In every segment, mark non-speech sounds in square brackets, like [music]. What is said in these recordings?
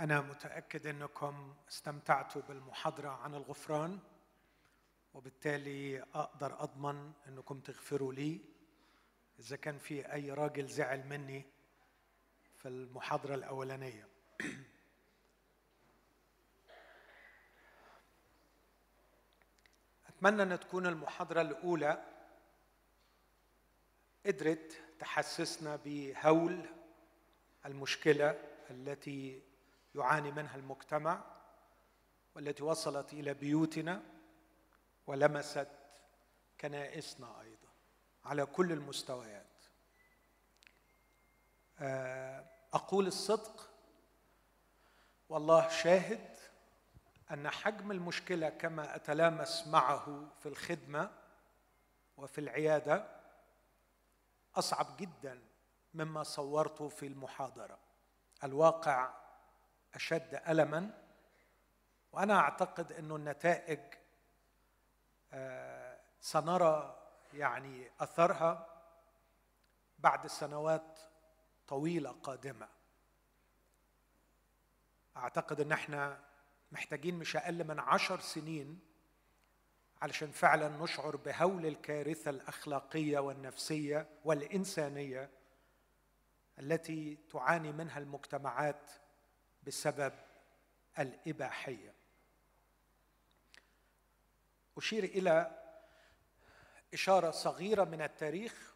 أنا متأكد أنكم استمتعتوا بالمحاضرة عن الغفران وبالتالي أقدر أضمن أنكم تغفروا لي. إذا كان في أي راجل زعل مني في المحاضرة الأولانية. [clears throat] أتمنى أن تكون المحاضرة الأولى قدرت تحسسنا بهول المشكلة التي يعاني منها المجتمع والتي وصلت إلى بيوتنا ولمست كنائسنا أيضا على كل المستويات. آه، أقول الصدق والله شاهد أن حجم المشكلة كما أتلامس معه في الخدمة وفي العيادة أصعب جدا مما صورته في المحاضرة. الواقع أشد الما وأنا أعتقد إنه النتائج آه، سنرى يعني أثرها بعد سنوات طويلة قادمة. أعتقد إن إحنا محتاجين مش أقل من عشر سنين علشان فعلا نشعر بهول الكارثة الأخلاقية والنفسية والإنسانية التي تعاني منها المجتمعات بسبب الإباحية. أشير إلى إشارة صغيرة من التاريخ.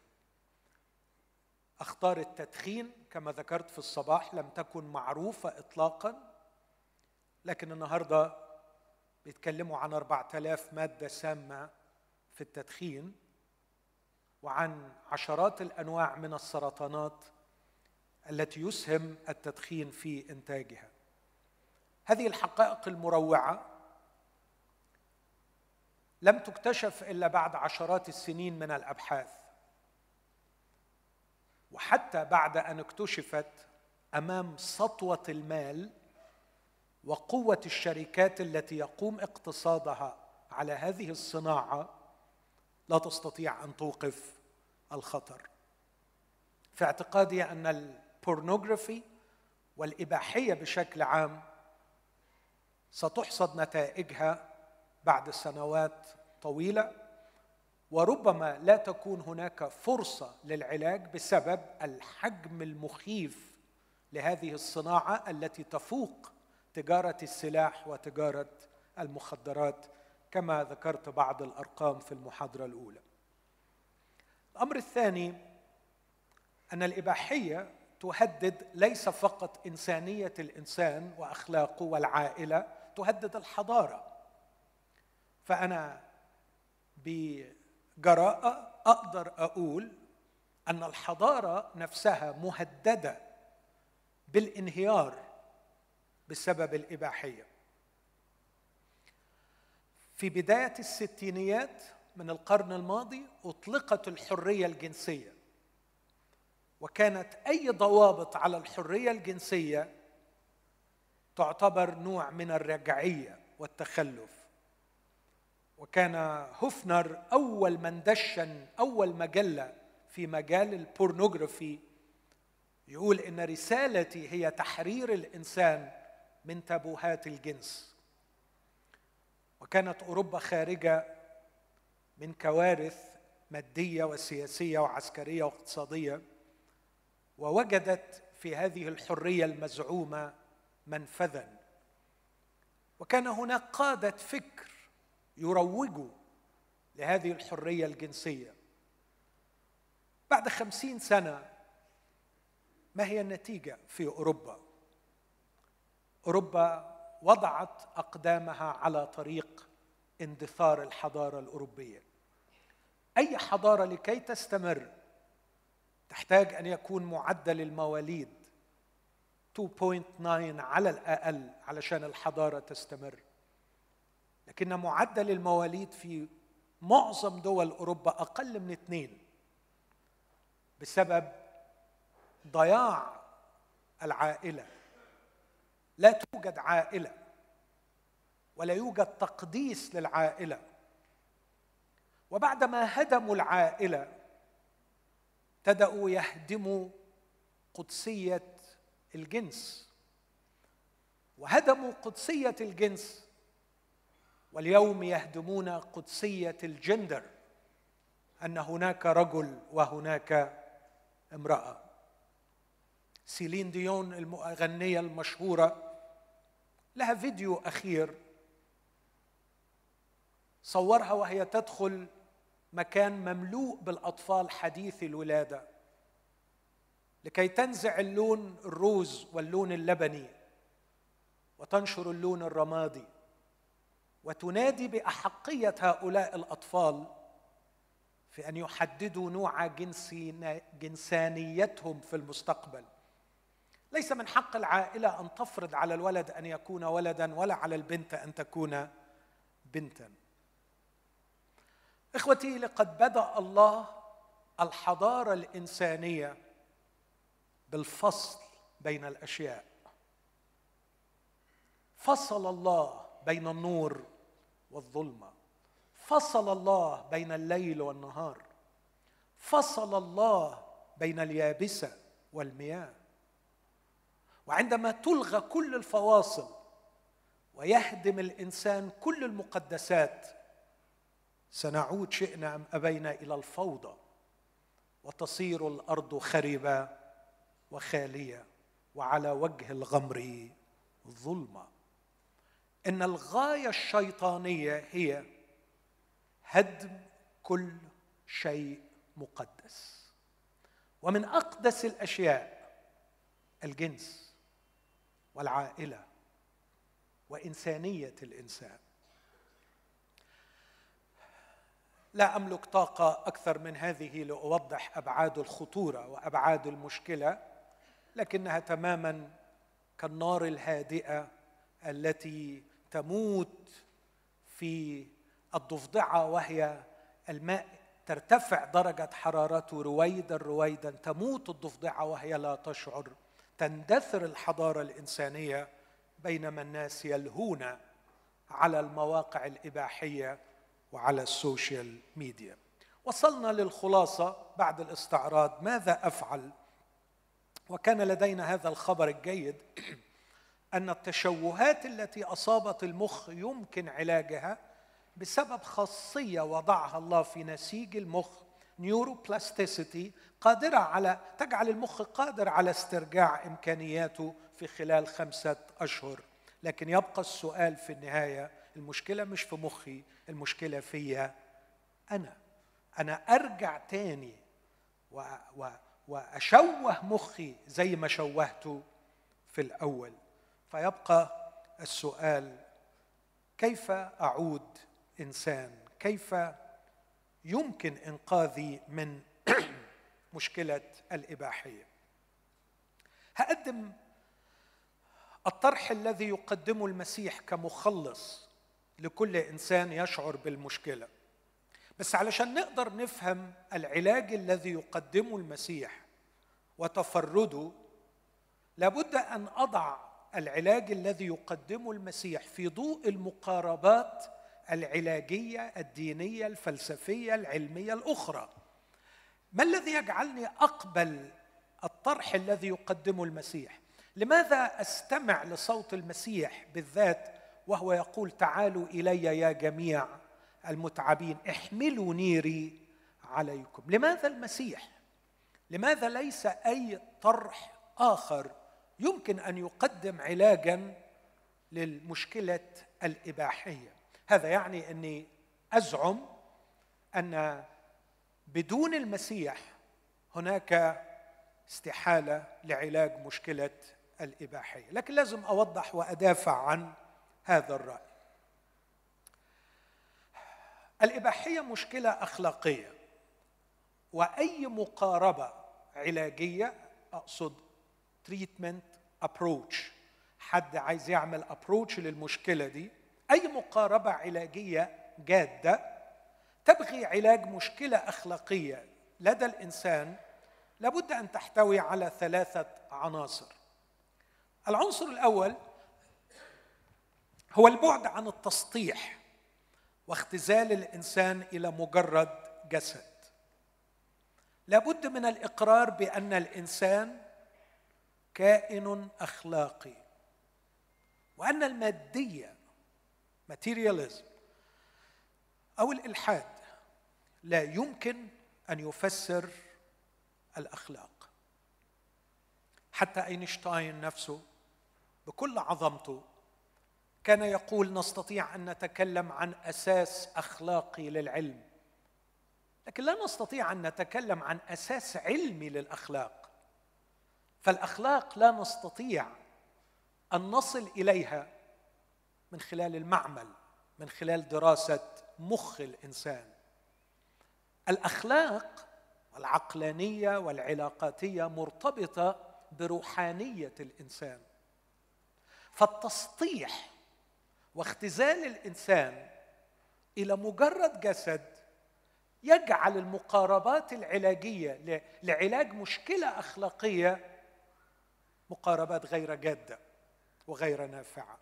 أخطار التدخين كما ذكرت في الصباح لم تكن معروفة اطلاقا لكن النهارده بيتكلموا عن 4000 مادة سامة في التدخين وعن عشرات الأنواع من السرطانات التي يسهم التدخين في إنتاجها. هذه الحقائق المروعة لم تكتشف إلا بعد عشرات السنين من الأبحاث وحتى بعد أن اكتشفت أمام سطوة المال وقوة الشركات التي يقوم اقتصادها على هذه الصناعة لا تستطيع أن توقف الخطر. في اعتقادي أن البورنوغرافي والإباحية بشكل عام ستحصد نتائجها بعد سنوات طويلة وربما لا تكون هناك فرصة للعلاج بسبب الحجم المخيف لهذه الصناعة التي تفوق تجارة السلاح وتجارة المخدرات كما ذكرت بعض الأرقام في المحاضرة الأولى. الأمر الثاني أن الإباحية تهدد ليس فقط إنسانية الإنسان وأخلاقه والعائلة تهدد الحضارة. فأنا بجراءة أقدر أقول أن الحضارة نفسها مهددة بالانهيار بسبب الإباحية. في بداية الستينيات من القرن الماضي أطلقت الحرية الجنسية. وكانت أي ضوابط على الحرية الجنسية تعتبر نوع من الرجعية والتخلف. وكان هيفنر أول من دشن أول مجلة في مجال ال pornography يقول إن رسالتي هي تحرير الإنسان من تابوهات الجنس. وكانت أوروبا خارجة من كوارث مادية وسياسية وعسكرية واقتصادية. ووجدت في هذه الحرية المزعومة منفذا. وكان هناك قادة فكر يروجوا لهذه الحرية الجنسية. بعد خمسين سنة ما هي النتيجة في أوروبا؟ أوروبا وضعت أقدامها على طريق اندثار الحضارة الأوروبية. أي حضارة لكي تستمر تحتاج أن يكون معدل المواليد 2.9 على الأقل علشان الحضارة تستمر. لكن معدل المواليد في معظم دول أوروبا أقل من اثنين بسبب ضياع العائلة. لا توجد عائلة ولا يوجد تقديس للعائلة. وبعدما هدموا العائلة ابتدأوا يهدموا قدسية الجنس. وهدموا قدسية الجنس واليوم يهدمون قدسية الجندر أن هناك رجل وهناك امرأة. سيلين ديون المغنيه المشهورة لها فيديو أخير صورها وهي تدخل مكان مملوء بالأطفال حديث الولادة. لكي تنزع اللون الروز واللون اللبني وتنشر اللون الرمادي وتنادي بأحقية هؤلاء الأطفال في أن يحددوا نوع جنسي جنسانيتهم في المستقبل. ليس من حق العائلة أن تفرض على الولد أن يكون ولدا ولا على البنت أن تكون بنتا. إخوتي لقد بدأ الله الحضارة الإنسانية بالفصل بين الأشياء. فصل الله بين النور والظلمة. فصل الله بين الليل والنهار. فصل الله بين اليابسة والمياه. وعندما تلغى كل الفواصل ويهدم الإنسان كل المقدسات سنعود شئنا أم أبينا إلى الفوضى وتصير الأرض خربه وخاليه وعلى وجه الغمر ظلمه إن الغاية الشيطانية هي هدم كل شيء مقدس. ومن أقدس الأشياء الجنس والعائلة وإنسانية الإنسان. لا أملك طاقة أكثر من هذه لأوضح أبعاد الخطورة وأبعاد المشكلة لكنها تماما كالنار الهادئة التي تموت في الضفدعة وهي الماء ترتفع درجة حرارته رويدا رويدا تموت الضفدعة وهي لا تشعر. تندثر الحضارة الإنسانية بينما الناس يلهون على المواقع الإباحية وعلى ال social media. وصلنا للخلاصة بعد الاستعراض. ماذا أفعل؟ وكان لدينا هذا الخبر الجيد [clears throat] أن التشوهات التي أصابت المخ يمكن علاجها بسبب خاصية وضعها الله في نسيج المخ نيوروبلاستيسيتي قادرة على تجعل المخ قادر على استرجاع إمكانياته في خلال خمسة أشهر. لكن يبقى السؤال في النهاية المشكلة مش في مخي المشكلة فيا أنا. أنا أرجع تاني و و وأشوه مخي زي ما شوهته في الأول. فيبقى السؤال كيف أعود إنسان؟ كيف يمكن إنقاذي من [clears throat] مشكلة الإباحية؟ هقدم الطرح الذي يقدمه المسيح كمخلص لكل إنسان يشعر بالمشكلة. بس علشان نقدر نفهم العلاج الذي يقدمه المسيح وتفرده لابد أن أضع العلاج الذي يقدمه المسيح في ضوء المقاربات العلاجية الدينية الفلسفية العلمية الأخرى. ما الذي يجعلني أقبل الطرح الذي يقدمه المسيح؟ لماذا أستمع لصوت المسيح بالذات وهو يقول تعالوا إلي يا جميع المتعبين احملوا نيري عليكم. لماذا المسيح؟ لماذا ليس أي طرح آخر يمكن أن يقدم علاجا للمشكلة الإباحية؟ هذا يعني أني أزعم أن بدون المسيح هناك استحالة لعلاج مشكلة الإباحية. لكن لازم أوضح وأدافع عن هذا الرأي. الإباحية مشكلة أخلاقية وأي مقاربة علاجية أقصد treatment approach حد عايز يعمل approach للمشكلة دي أي مقاربة علاجية جادة تبغي علاج مشكلة أخلاقية لدى الإنسان لابد أن تحتوي على ثلاثة عناصر. العنصر الأول هو البعد عن التسطيح واختزال الإنسان إلى مجرد جسد. لابد من الإقرار بأن الإنسان كائن أخلاقي وأن المادية ماتيرياليزم أو الإلحاد لا يمكن أن يفسر الأخلاق. حتى أينشتاين نفسه بكل عظمته كان يقول نستطيع أن نتكلم عن أساس أخلاقي للعلم. لكن لا نستطيع أن نتكلم عن أساس علمي للأخلاق. فالأخلاق لا نستطيع أن نصل إليها من خلال المعمل من خلال دراسة مخ الإنسان. الأخلاق والعقلانية والعلاقاتية مرتبطة بروحانية الإنسان. فالتسطيح واختزال الإنسان إلى مجرد جسد يجعل المقاربات العلاجية لعلاج مشكلة أخلاقية مقاربات غير جادة وغير نافعة.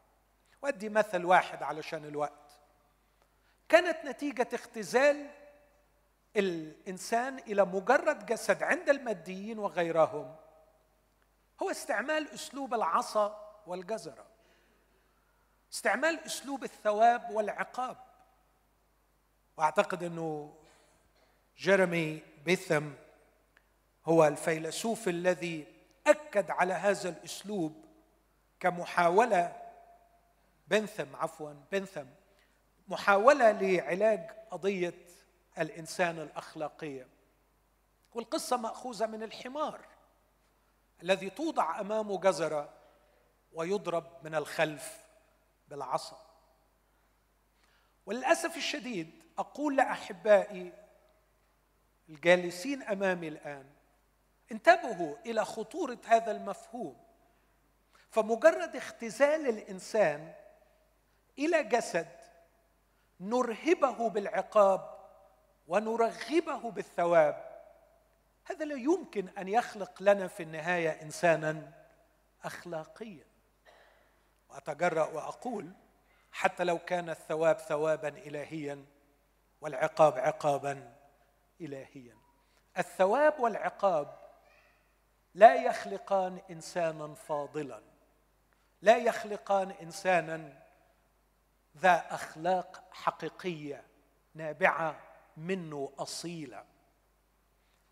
وأدي مثل واحد علشان الوقت. كانت نتيجة اختزال الإنسان إلى مجرد جسد عند الماديين وغيرهم هو استعمال أسلوب العصا والجزرة. استعمال أسلوب الثواب والعقاب. وأعتقد أنه جيرمي بيثم هو الفيلسوف الذي أكد على هذا الأسلوب كمحاولة بنثم عفوا بنثم محاولة لعلاج قضية الإنسان الأخلاقية. والقصة مأخوذة من الحمار الذي توضع امامه جزرة ويضرب من الخلف بالعصا. وللأسف الشديد أقول لأحبائي الجالسين أمامي الآن انتبهوا إلى خطورة هذا المفهوم. فمجرد اختزال الإنسان إلى جسد نرهبه بالعقاب ونرغبه بالثواب هذا لا يمكن أن يخلق لنا في النهاية إنسانا اخلاقيا. وأتجرأ وأقول حتى لو كان الثواب ثوابا الهيا والعقاب عقابا الهيا. الثواب والعقاب لا يخلقان انسانا فاضلا لا يخلقان انسانا ذا أخلاق حقيقية نابعة منه أصيلة.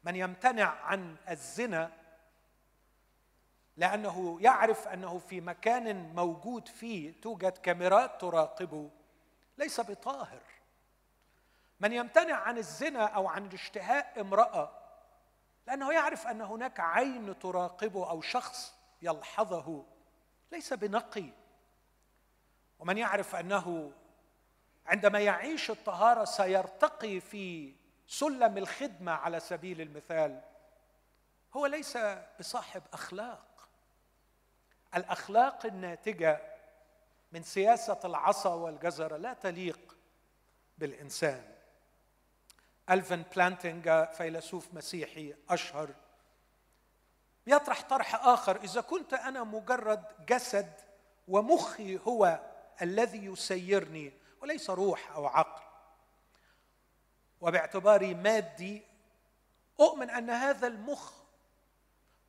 من يمتنع عن الزنا لأنه يعرف أنه في مكان موجود فيه توجد كاميرات تراقبه. ليس بطاهر. من يمتنع عن الزنا أو عن اشتهاء امرأة لأنه يعرف أن هناك عين تراقبه أو شخص يلحظه. ليس بنقي. ومن يعرف أنه عندما يعيش الطهارة سيرتقي في سلم الخدمة على سبيل المثال هو ليس بصاحب أخلاق. الأخلاق الناتجة من سياسة العصا والجزرة لا تليق بالإنسان. ألفن بلانتينج فيلسوف مسيحي أشهر يطرح طرح آخر إذا كنت أنا مجرد جسد ومخي هو الذي يسيرني وليس روح أو عقل. وباعتباري مادي أؤمن أن هذا المخ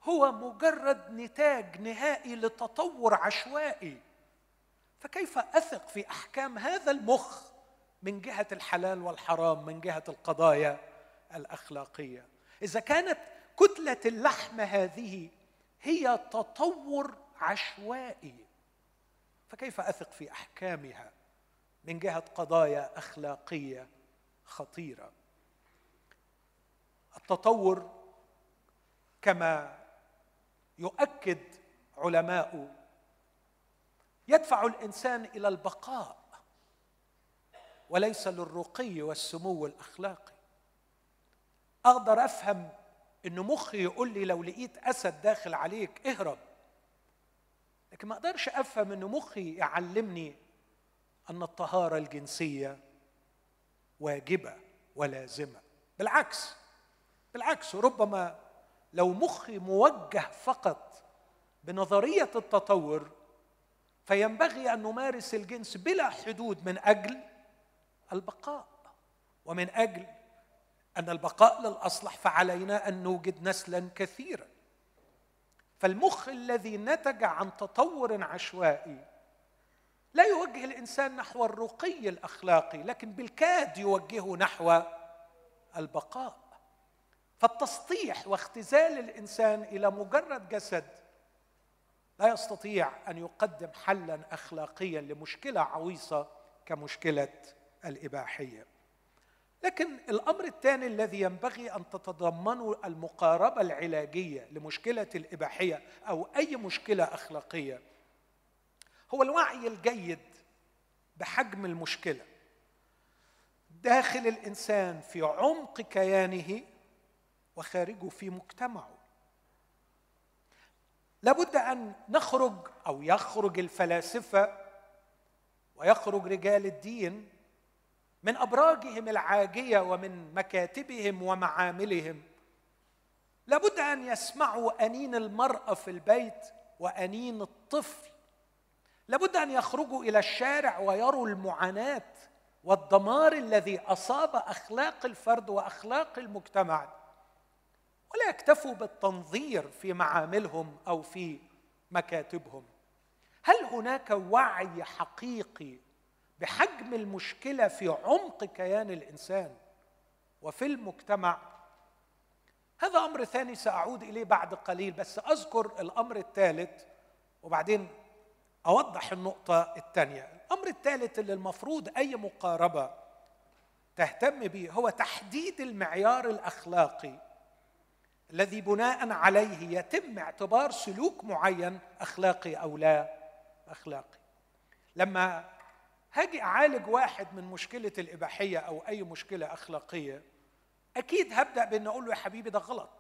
هو مجرد نتاج نهائي لتطور عشوائي. فكيف أثق في أحكام هذا المخ من جهة الحلال والحرام من جهة القضايا الأخلاقية؟ إذا كانت كتلة اللحم هذه هي تطور عشوائي فكيف أثق في أحكامها من جهة قضايا أخلاقية خطيرة؟ التطور كما يؤكد علماء يدفع الإنسان إلى البقاء وليس للرقي والسمو الأخلاقي. أقدر أفهم إن مخي يقول لي لو لقيت أسد داخل عليك اهرب. لكن ما أقدرش أفهم إن مخي يعلمني أن الطهارة الجنسية واجبة ولازمة. بالعكس بالعكس ربما لو مخي موجه فقط بنظرية التطور فينبغي أن نمارس الجنس بلا حدود من أجل البقاء. ومن أجل أن البقاء للأصلح فعلينا أن نوجد نسلا كثيرا. فالمخ الذي نتج عن تطور عشوائي لا يوجه الإنسان نحو الرقي الأخلاقي لكن بالكاد يوجهه نحو البقاء. فالتسطيح واختزال الإنسان إلى مجرد جسد لا يستطيع أن يقدم حلا اخلاقيا لمشكلة عويصة كمشكلة الإباحية. لكن الأمر الثاني الذي ينبغي أن تتضمنه المقاربة العلاجية لمشكلة الإباحية أو أي مشكلة أخلاقية هو الوعي الجيد بحجم المشكلة. داخل الإنسان في عمق كيانه وخارجه في مجتمعه. لابد أن نخرج أو يخرج الفلاسفة ويخرج رجال الدين من أبراجهم العاجية ومن مكاتبهم ومعاملهم. لابد أن يسمعوا أنين المرأة في البيت وأنين الطفل. لابد أن يخرجوا إلى الشارع ويروا المعاناة والدمار الذي أصاب أخلاق الفرد وأخلاق المجتمع. ولا يكتفوا بالتنظير في معاملهم أو في مكاتبهم. هل هناك وعي حقيقي بحجم المشكلة في عمق كيان الإنسان وفي المجتمع؟ هذا أمر ثاني سأعود إليه بعد قليل بس أذكر الأمر الثالث وبعدين أوضح النقطة الثانية. الأمر الثالث اللي المفروض أي مقاربة تهتم به هو تحديد المعيار الأخلاقي. الذي بناء عليه يتم اعتبار سلوك معين أخلاقي أو لا أخلاقي. لما هاجي أعالج واحد من مشكلة الإباحية أو أي مشكلة أخلاقية أكيد هبدأ بإن أقول له يا حبيبي ده غلط.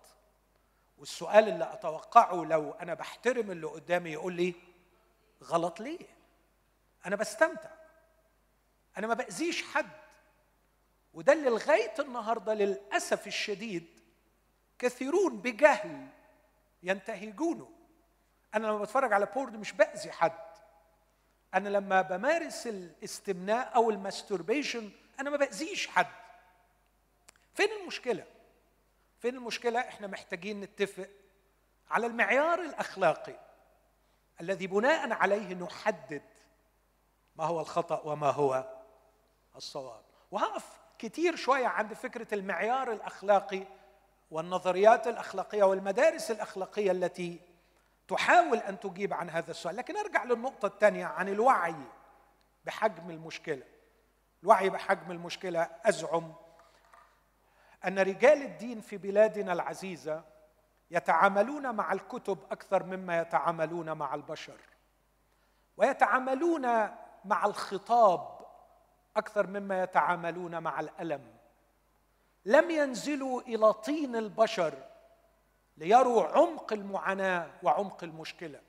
والسؤال اللي أتوقعه لو أنا بحترم اللي قدامي يقول لي غلط ليه؟ أنا بستمتع. أنا ما بأذيش حد. وده اللي لغاية النهارده للأسف الشديد كثيرون بجهل ينتهجونه أنا لما بتفرج على porn مش بأذي حد. أنا لما بمارس الاستمناء أو ال masturbation أنا ما بأذيش حد. فين المشكلة؟ فين المشكلة؟ إحنا محتاجين نتفق على المعيار الأخلاقي الذي بناء عليه نحدد ما هو الخطأ وما هو الصواب. وهقف كتير شوية عند فكرة المعيار الأخلاقي والنظريات الأخلاقية والمدارس الأخلاقية التي تحاول أن تجيب عن هذا السؤال. لكن أرجع للنقطة الثانية عن الوعي بحجم المشكلة. الوعي بحجم المشكلة أزعم أن رجال الدين في بلادنا العزيزة يتعاملون مع الكتب أكثر مما يتعاملون مع البشر ويتعاملون مع الخطاب أكثر مما يتعاملون مع الألم. لم ينزلوا إلى طين البشر ليروا عمق المعاناة وعمق المشكلة.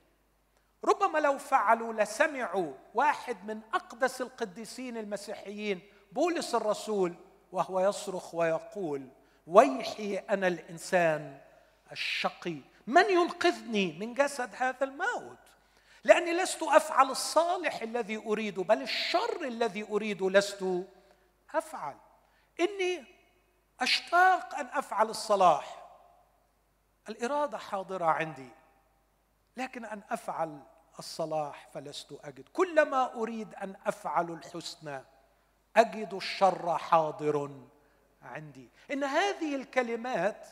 ربما لو فعلوا لسمعوا واحد من أقدس القديسين المسيحيين بولس الرسول وهو يصرخ ويقول ويحي أنا الإنسان الشقي. من ينقذني من جسد هذا الموت؟ لأني لست أفعل الصالح الذي أريده بل الشر الذي أريده لست أفعل. إني أشتاق أن أفعل الصلاح. الإرادة حاضرة عندي لكن أن أفعل الصلاح فلست أجد. كلما أريد أن أفعل الحسنى أجد الشر حاضر عندي. إن هذه الكلمات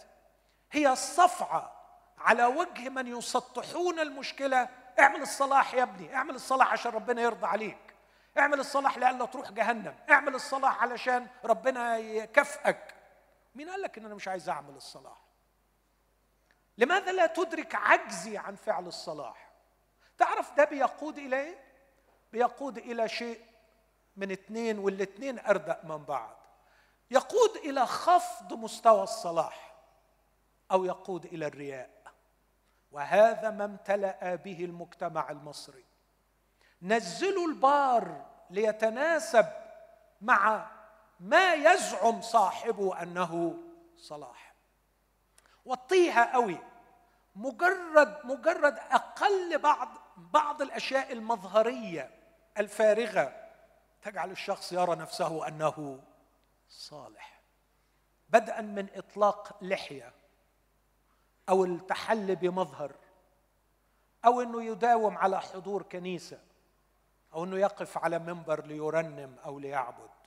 هي الصفعة على وجه من يسطحون المشكلة. اعمل الصلاح يا ابني اعمل الصلاح عشان ربنا يرضى عليك. اعمل الصلاح لئلا تروح جهنم. اعمل الصلاح علشان ربنا يكافئك. مين قال لك إن أنا مش عايز أعمل الصلاح؟ لماذا لا تدرك عجزي عن فعل الصلاح؟ تعرف ده بيقود إلى إيه؟ بيقود إلى شيء من اثنين والاثنين أردأ من بعض يقود إلى خفض مستوى الصلاح أو يقود إلى الرياء. وهذا ما امتلأ به المجتمع المصري. نزلوا البار ليتناسب مع ما يزعم صاحبه أنه صلاح. وطيها قوي. مجرد مجرد أقل بعض بعض الأشياء المظهرية الفارغة تجعل الشخص يرى نفسه أنه صالح. بدءا من إطلاق لحية أو التحلي بمظهر أو إنه يداوم على حضور كنيسة أو إنه يقف على منبر ليرنم أو ليعبد.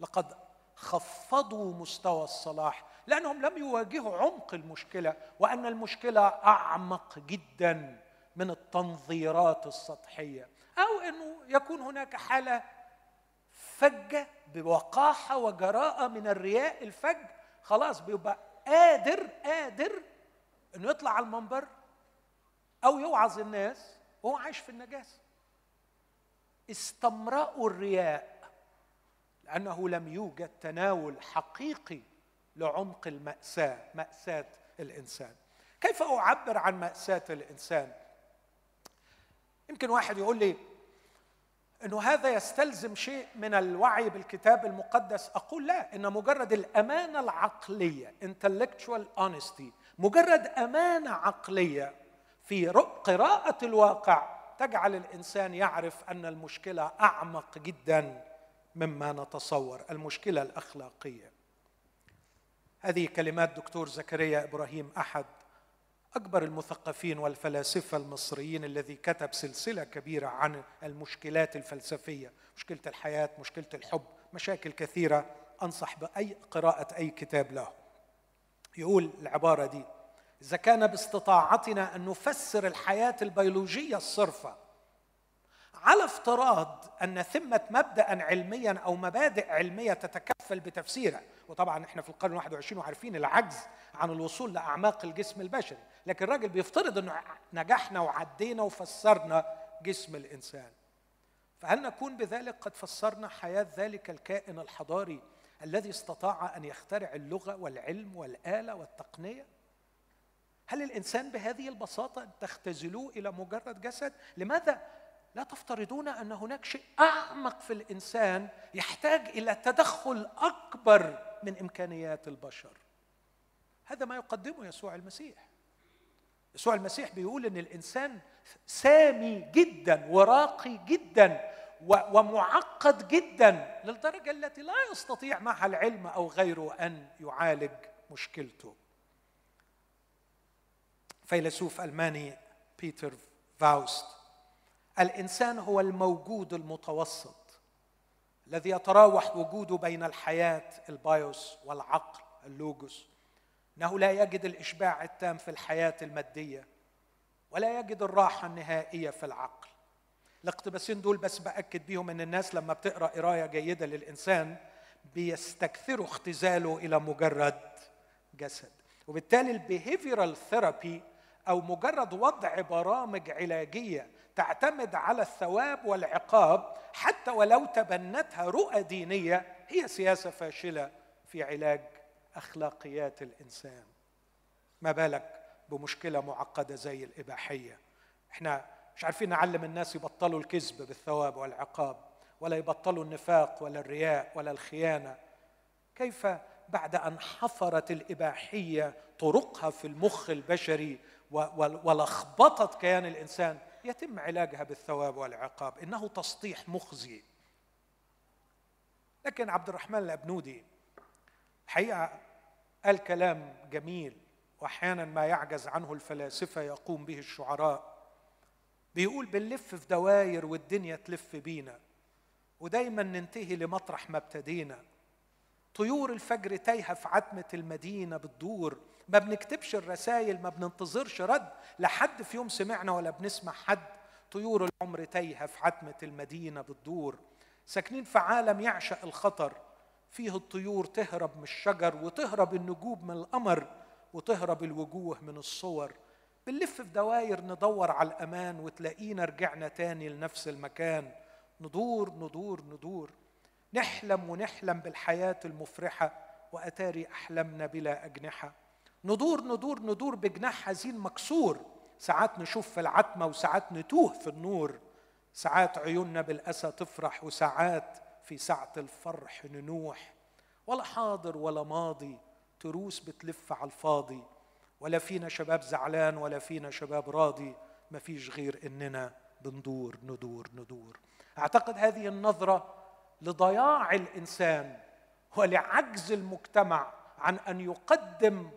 لقد خفضوا مستوى الصلاح لأنهم لم يواجهوا عمق المشكلة وأن المشكلة أعمق جدا من التنظيرات السطحية أو إنه يكون هناك حالة فجه بوقاحة وجراءة من الرياء الفج خلاص بيبقى قادر قادر إنه يطلع على المنبر أو يوعظ الناس وهو عايش في النجاسة. استمرأوا الرياء لأنه لم يوجد تناول حقيقي لعمق المأساة مأساة الإنسان. كيف أعبر عن مأساة الإنسان؟ يمكن واحد يقول لي إنه هذا يستلزم شيء من الوعي بالكتاب المقدس. أقول لا إن مجرد الأمانة العقلية intellectual honesty مجرد أمانة عقلية في قراءة الواقع تجعل الإنسان يعرف أن المشكلة أعمق جدا. مما نتصور المشكلة الأخلاقية. هذه كلمات دكتور زكريا إبراهيم أحد أكبر المثقفين والفلاسفة المصريين الذي كتب سلسلة كبيرة عن المشكلات الفلسفية مشكلة الحياة مشكلة الحب مشاكل كثيرة. أنصح بأي قراءة أي كتاب له. يقول العبارة دي إذا كان باستطاعتنا أن نفسر الحياة البيولوجية الصرفة على افتراض أن ثمة مبدا علميا أو مبادئ علمية تتكفل بتفسيره وطبعا إحنا في القرن 21 وعارفين العجز عن الوصول لأعماق الجسم البشري لكن الراجل بيفترض إنه نجحنا وعدينا وفسرنا جسم الإنسان. فهل نكون بذلك قد فسرنا حياة ذلك الكائن الحضاري الذي استطاع أن يخترع اللغة والعلم والآلة والتقنية؟ هل الإنسان بهذه البساطة تختزلوه إلى مجرد جسد؟ لماذا لا تفترضون أن هناك شيء أعمق في الإنسان يحتاج إلى تدخل أكبر من إمكانيات البشر. هذا ما يقدمه يسوع المسيح. يسوع المسيح بيقول إن الإنسان سامي جدا وراقي جدا ومعقد جدا للدرجة التي لا يستطيع معها العلم أو غيره أن يعالج مشكلته. فيلسوف ألماني بيتر فوست الإنسان هو الموجود المتوسط الذي يتراوح وجوده بين الحياة ال bios والعقل ال logos. إنه لا يجد الإشباع التام في الحياة المادية ولا يجد الراحة النهائية في العقل. الاقتباسين دول بس بأكد بيهم إن الناس لما بتقرأ قراية جيدة للإنسان بيستكثروا اختزاله إلى مجرد جسد. وبالتالي ال behavioral therapy أو مجرد وضع برامج علاجية تعتمد على الثواب والعقاب حتى ولو تبنتها رؤى دينية هي سياسة فاشلة في علاج أخلاقيات الإنسان. ما بالك بمشكلة معقدة زي الإباحية؟ إحنا مش عارفين نعلم الناس يبطلوا الكذب بالثواب والعقاب ولا يبطلوا النفاق ولا الرياء ولا الخيانة. كيف بعد أن حفرت الإباحية طرقها في المخ البشري ولخبطت كيان الإنسان يتم علاجها بالثواب والعقاب. إنه تسطيح مخزي. لكن عبد الرحمن الأبنودي حقيقة قال كلام جميل وأحيانا ما يعجز عنه الفلاسفة يقوم به الشعراء. بيقول بنلف في دواير والدنيا تلف بينا ودايما ننتهي لمطرح ما ابتدينا. طيور الفجر تايهة في عتمة المدينة بتدور. ما بنكتبش الرسائل ما بننتظرش رد لحد في يوم سمعنا ولا بنسمع حد. طيور العمر تايهة في عتمة المدينة بتدور. ساكنين في عالم يعشق الخطر. فيه الطيور تهرب من الشجر وتهرب النجوم من القمر وتهرب الوجوه من الصور. بنلف في دواير ندور على الأمان وتلاقينا رجعنا تاني لنفس المكان. ندور ندور ندور. نحلم ونحلم بالحياة المفرحة وأتاري أحلامنا بلا أجنحة. ندور ندور ندور بجناح حزين مكسور. ساعات نشوف في العتمة وساعات نتوه في النور. ساعات عيوننا بالأسى تفرح وساعات في ساعة الفرح ننوح. ولا حاضر ولا ماضي تروس بتلف على الفاضي. ولا فينا شباب زعلان ولا فينا شباب راضي. ما فيش غير إننا بندور ندور ندور. أعتقد هذه النظرة لضياع الإنسان ولعجز المجتمع عن أن يقدم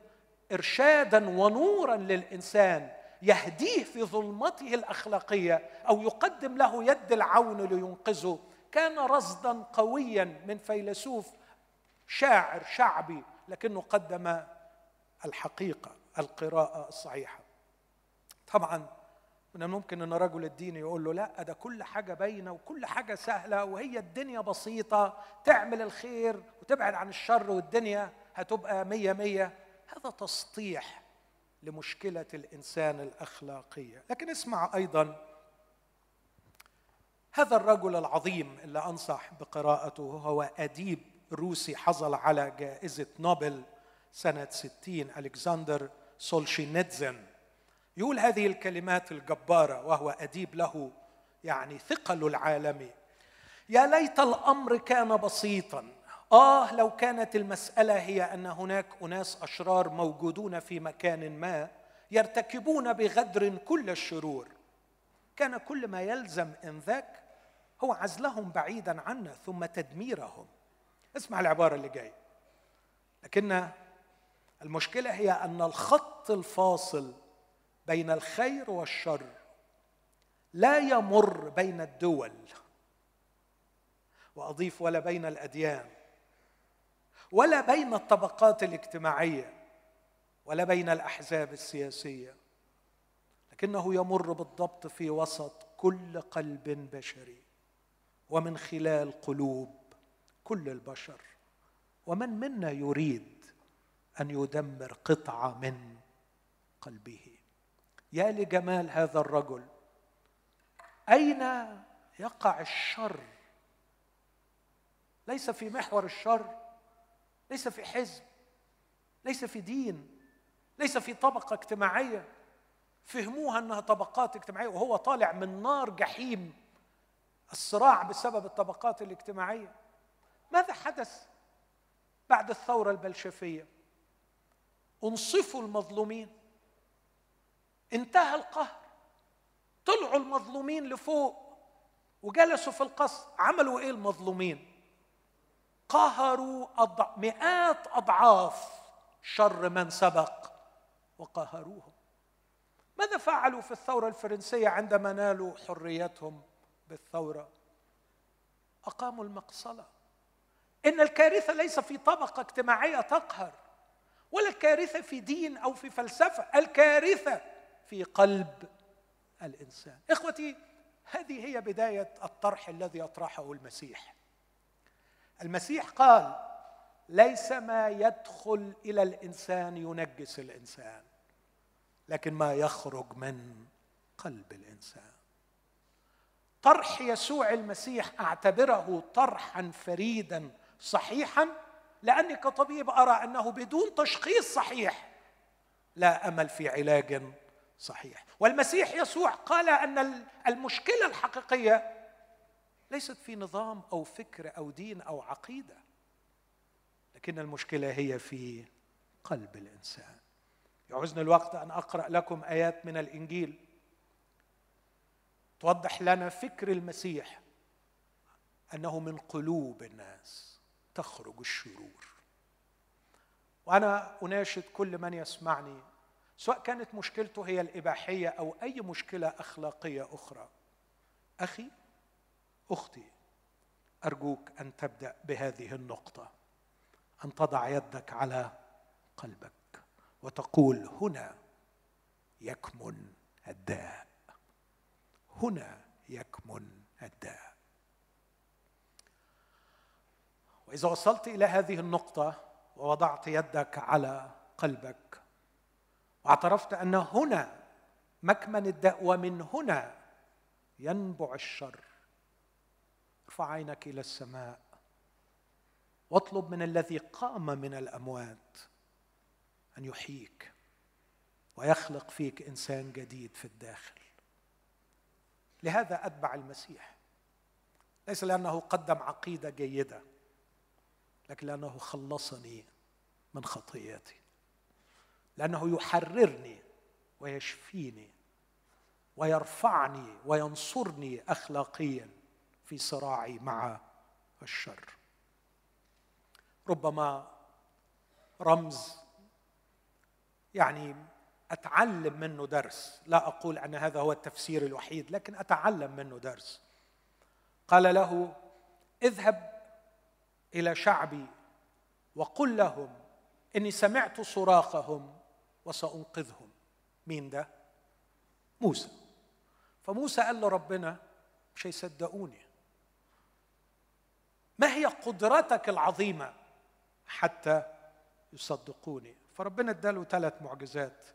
إرشادا ونورا للإنسان يهديه في ظلمته الأخلاقية أو يقدم له يد العون لينقذه. كان رصدا قويا من فيلسوف شاعر شعبي لكنه قدم الحقيقة القراءة الصحيحة. طبعا من الممكن إن رجل الدين يقول له لا ده كل حاجة باينة وكل حاجة سهلة وهي الدنيا بسيطة تعمل الخير وتبعد عن الشر والدنيا هتبقى مية مية. هذا تسطيح لمشكلة الإنسان الأخلاقية. لكن اسمع أيضا هذا الرجل العظيم اللي أنصح بقراءته هو أديب روسي حصل على جائزة نوبل سنة 60 ألكسندر سولجنيتسين يقول هذه الكلمات الجبارة وهو أديب له يعني ثقل العالمي يا ليت الأمر كان بسيطا. آه لو كانت المسألة هي أن هناك أناس أشرار موجودون في مكان ما يرتكبون بغدر كل الشرور. كان كل ما يلزم إن ذاك هو عزلهم بعيدا عنا ثم تدميرهم. اسمع العبارة اللي جاية. لكن المشكلة هي أن الخط الفاصل بين الخير والشر لا يمر بين الدول وأضيف ولا بين الأديان ولا بين الطبقات الاجتماعية ولا بين الأحزاب السياسية لكنه يمر بالضبط في وسط كل قلب بشري ومن خلال قلوب كل البشر ومن منا يريد أن يدمر قطعة من قلبه. يا لجمال هذا الرجل. أين يقع الشر؟ ليس في محور الشر ليس في حزب ليس في دين ليس في طبقة اجتماعية. فهموها إنها طبقات اجتماعية وهو طالع من نار جحيم الصراع بسبب الطبقات الاجتماعية. ماذا حدث بعد الثورة البلشفية؟ أنصفوا المظلومين. انتهى القهر. طلعوا المظلومين لفوق وجلسوا في القصر. عملوا إيه المظلومين؟ قهروا أضع مئات أضعاف شر من سبق وقهروهم. ماذا فعلوا في الثورة الفرنسية عندما نالوا حريتهم بالثورة؟ أقاموا المقصلة. إن الكارثة ليس في طبقة اجتماعية تقهر ولا الكارثة في دين أو في فلسفة. الكارثة في قلب الإنسان. إخوتي هذه هي بداية الطرح الذي أطرحه المسيح. المسيح قال ليس ما يدخل إلى الإنسان ينجس الإنسان لكن ما يخرج من قلب الإنسان. طرح يسوع المسيح أعتبره طرحا فريدا صحيحا لأني كطبيب أرى أنه بدون تشخيص صحيح لا أمل في علاج صحيح. والمسيح يسوع قال أن المشكلة الحقيقية ليست في نظام أو فكر أو دين أو عقيدة لكن المشكلة هي في قلب الإنسان. يعوزني الوقت أن أقرأ لكم آيات من الإنجيل. توضح لنا فكر المسيح أنه من قلوب الناس تخرج الشرور. وأنا أناشد كل من يسمعني سواء كانت مشكلته هي الإباحية أو أي مشكلة أخلاقية أخرى. أخي أختي أرجوك أن تبدأ بهذه النقطة. أن تضع يدك على قلبك وتقول هنا يكمن الداء. هنا يكمن الداء. وإذا وصلت إلى هذه النقطة ووضعت يدك على قلبك واعترفت ان هنا مكمن الداء ومن هنا ينبع الشر. ارفع عينك إلى السماء واطلب من الذي قام من الأموات أن يحييك ويخلق فيك إنسان جديد في الداخل. لهذا أتبع المسيح. ليس لأنه قدم عقيدة جيدة لكن لأنه خلصني من خطيئتي. لأنه يحررني ويشفيني ويرفعني وينصرني اخلاقيا في صراعي مع الشر. ربما رمز يعني أتعلم منه درس. لا أقول أن هذا هو التفسير الوحيد لكن أتعلم منه درس. قال له اذهب إلى شعبي وقل لهم إني سمعت صراخهم وسأنقذهم. مين ده؟ موسى. فموسى قال له ربنا مش هيصدقوني. ما هي قدرتك العظيمة حتى يصدقوني؟ فربنا اداله ثلاث معجزات.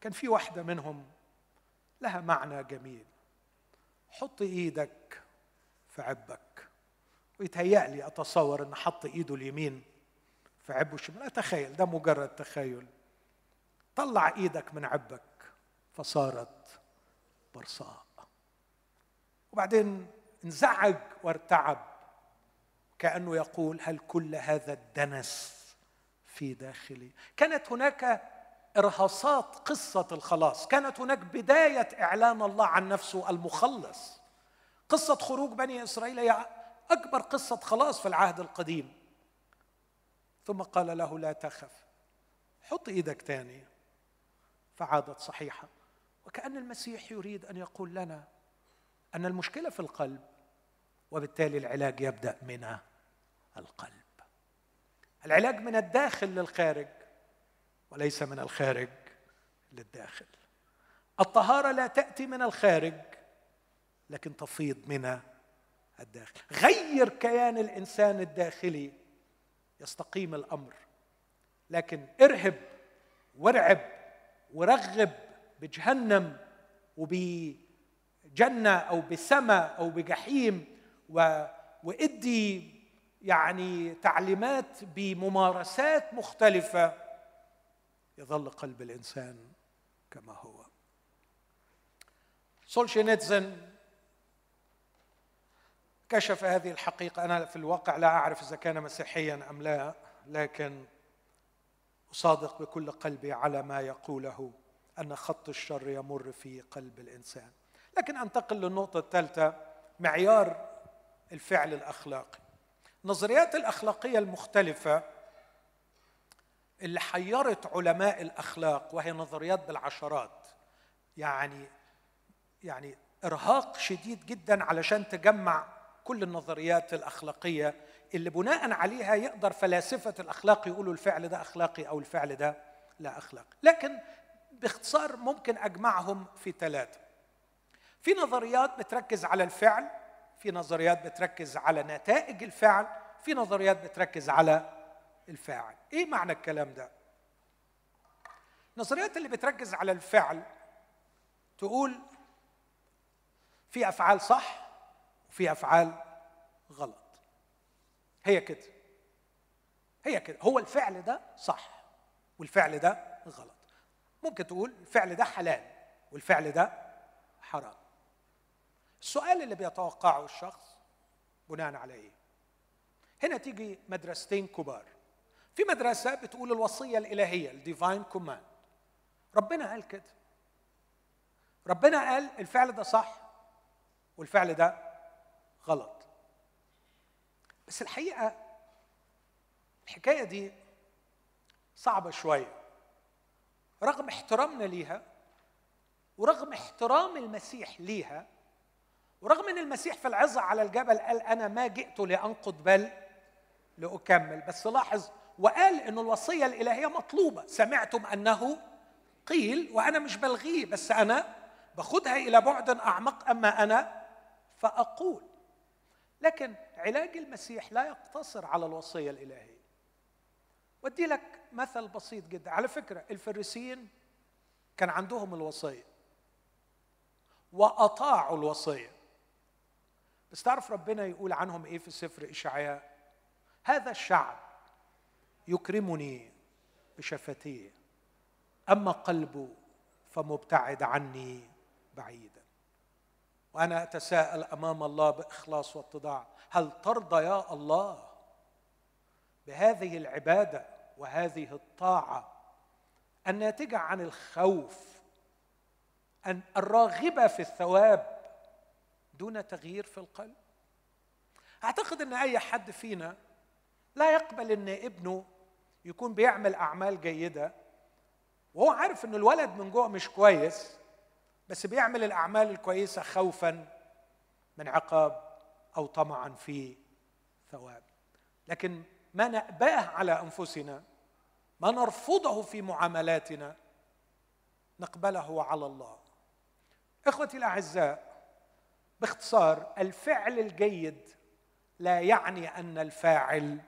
كان في واحدة منهم لها معنى جميل. حط إيدك في عبك. ويتهيأ لي أتصور إن حط إيده اليمين في عبه الشمال. أتخيل ده مجرد تخيل. طلع إيدك من عبك فصارت برصاء. وبعدين انزعج وارتعب كأنه يقول هل كل هذا الدنس في داخلي؟ كانت هناك إرهاصات قصة الخلاص كانت هناك بداية إعلان الله عن نفسه المخلص. قصة خروج بني إسرائيل هي أكبر قصة خلاص في العهد القديم. ثم قال له لا تخف حط إيدك تاني. فعادت صحيحة. وكأن المسيح يريد أن يقول لنا أن المشكلة في القلب وبالتالي العلاج يبدأ من القلب. العلاج من الداخل للخارج وليس من الخارج للداخل. الطهارة لا تأتي من الخارج لكن تفيض من الداخل. غير كيان الإنسان الداخلي يستقيم الأمر. لكن ارهب وارعب ورغب بجهنم وبجنة أو بسماء أو بجحيم و... وإدي يعني تعليمات بممارسات مختلفة يظل قلب الإنسان كما هو. سولشينيتزن كشف هذه الحقيقة. أنا في الواقع لا أعرف إذا كان مسيحيا أم لا لكن أصادق بكل قلبي على ما يقوله أن خط الشر يمر في قلب الإنسان. لكن أنتقل للنقطة الثالثة معيار الفعل الأخلاقي. النظريات الأخلاقية المختلفة اللي حيرت علماء الأخلاق وهي نظريات بالعشرات يعني يعني إرهاق شديد جدا علشان تجمع كل النظريات الأخلاقية اللي بناء عليها يقدر فلاسفة الأخلاق يقولوا الفعل ده أخلاقي أو الفعل ده لا أخلاقي. لكن باختصار ممكن أجمعهم في ثلاثة. في نظريات بتركز على الفعل في نظريات بتركز على نتائج الفعل في نظريات بتركز على الفاعل. إيه معنى الكلام ده؟ النظريات اللي بتركز على الفعل تقول في أفعال صح وفي أفعال غلط. هي كده. هي كده. هو الفعل ده صح والفعل ده غلط. ممكن تقول الفعل ده حلال والفعل ده حرام. السؤال اللي بيتوقعه الشخص بناء على إيه هنا تيجي مدرستين كبار. في مدرسة بتقول الوصية الإلهية ال divine command ربنا قال كده. ربنا قال الفعل ده صح والفعل ده غلط. بس الحقيقة الحكاية دي صعبة شوية. رغم احترامنا ليها ورغم احترام المسيح ليها ورغم إن المسيح في العظة على الجبل قال أنا ما جئت لأنقض بل لأكمل. بس لاحظ وقال إن الوصية الإلهية مطلوبة. سمعتم أنه قيل وأنا مش بلغيه بس أنا باخدها إلى بعد أعمق أما أنا فأقول. لكن علاج المسيح لا يقتصر على الوصية الإلهية. ودي لك مثل بسيط جدا. على فكرة الفريسيين كان عندهم الوصية وأطاعوا الوصية. بس تعرف ربنا يقول عنهم إيه في سفر إشعياء؟ هذا الشعب يكرمني بشفتيه أما قلبه فمبتعد عني بعيدا. وأنا أتساءل أمام الله بإخلاص واتضاع. هل ترضى يا الله بهذه العبادة وهذه الطاعة الناتجه عن الخوف أن الراغبة في الثواب دون تغيير في القلب؟ أعتقد أن أي حد فينا لا يقبل أن ابنه يكون بيعمل أعمال جيدة وهو عارف أن الولد من جوه مش كويس بس بيعمل الأعمال الكويسة خوفا من عقاب أو طمعا في ثواب. لكن ما نأباه على أنفسنا ما نرفضه في معاملاتنا نقبله على الله. إخوتي الأعزاء باختصار الفعل الجيد لا يعني أن الفاعل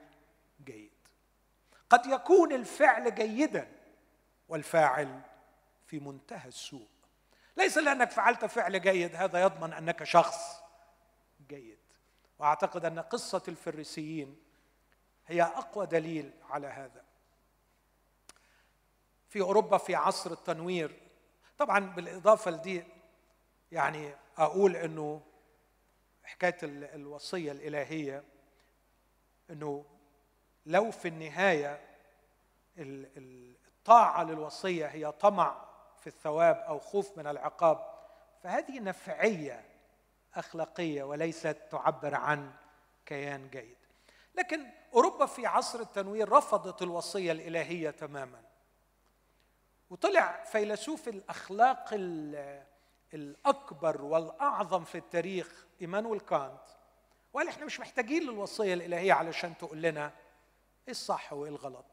جيد. قد يكون الفعل جيدا والفاعل في منتهى السوء. ليس لأنك فعلت فعل جيد هذا يضمن أنك شخص جيد. وأعتقد أن قصة الفريسيين هي أقوى دليل على هذا. في أوروبا في عصر التنوير طبعا بالإضافة لدي يعني أقول إنه حكاية الوصية الإلهية إنه لو في النهاية الطاعة للوصية هي طمع في الثواب أو خوف من العقاب فهذه نفعية أخلاقية وليست تعبر عن كيان جيد. لكن أوروبا في عصر التنوير رفضت الوصية الإلهية تماما. وطلع فيلسوف الأخلاق الأكبر والأعظم في التاريخ إيمانويل كانت وقال إحنا مش محتاجين للوصية الإلهية علشان تقول لنا إيه الصح وإيه الغلط.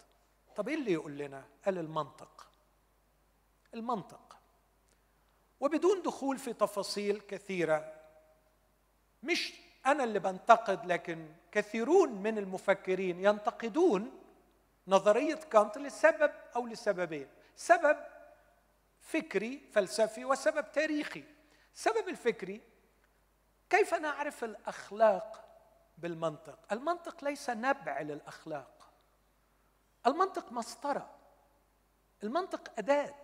طب إيه اللي يقول لنا؟ قال المنطق. المنطق. وبدون دخول في تفاصيل كثيرة مش أنا اللي بنتقد لكن كثيرون من المفكرين ينتقدون نظرية كانت لسبب أو لسببين. سبب فكري فلسفي وسبب تاريخي. السبب الفكري كيف نعرف الأخلاق بالمنطق؟ المنطق ليس نبع للأخلاق. المنطق مسطرة. المنطق أداة.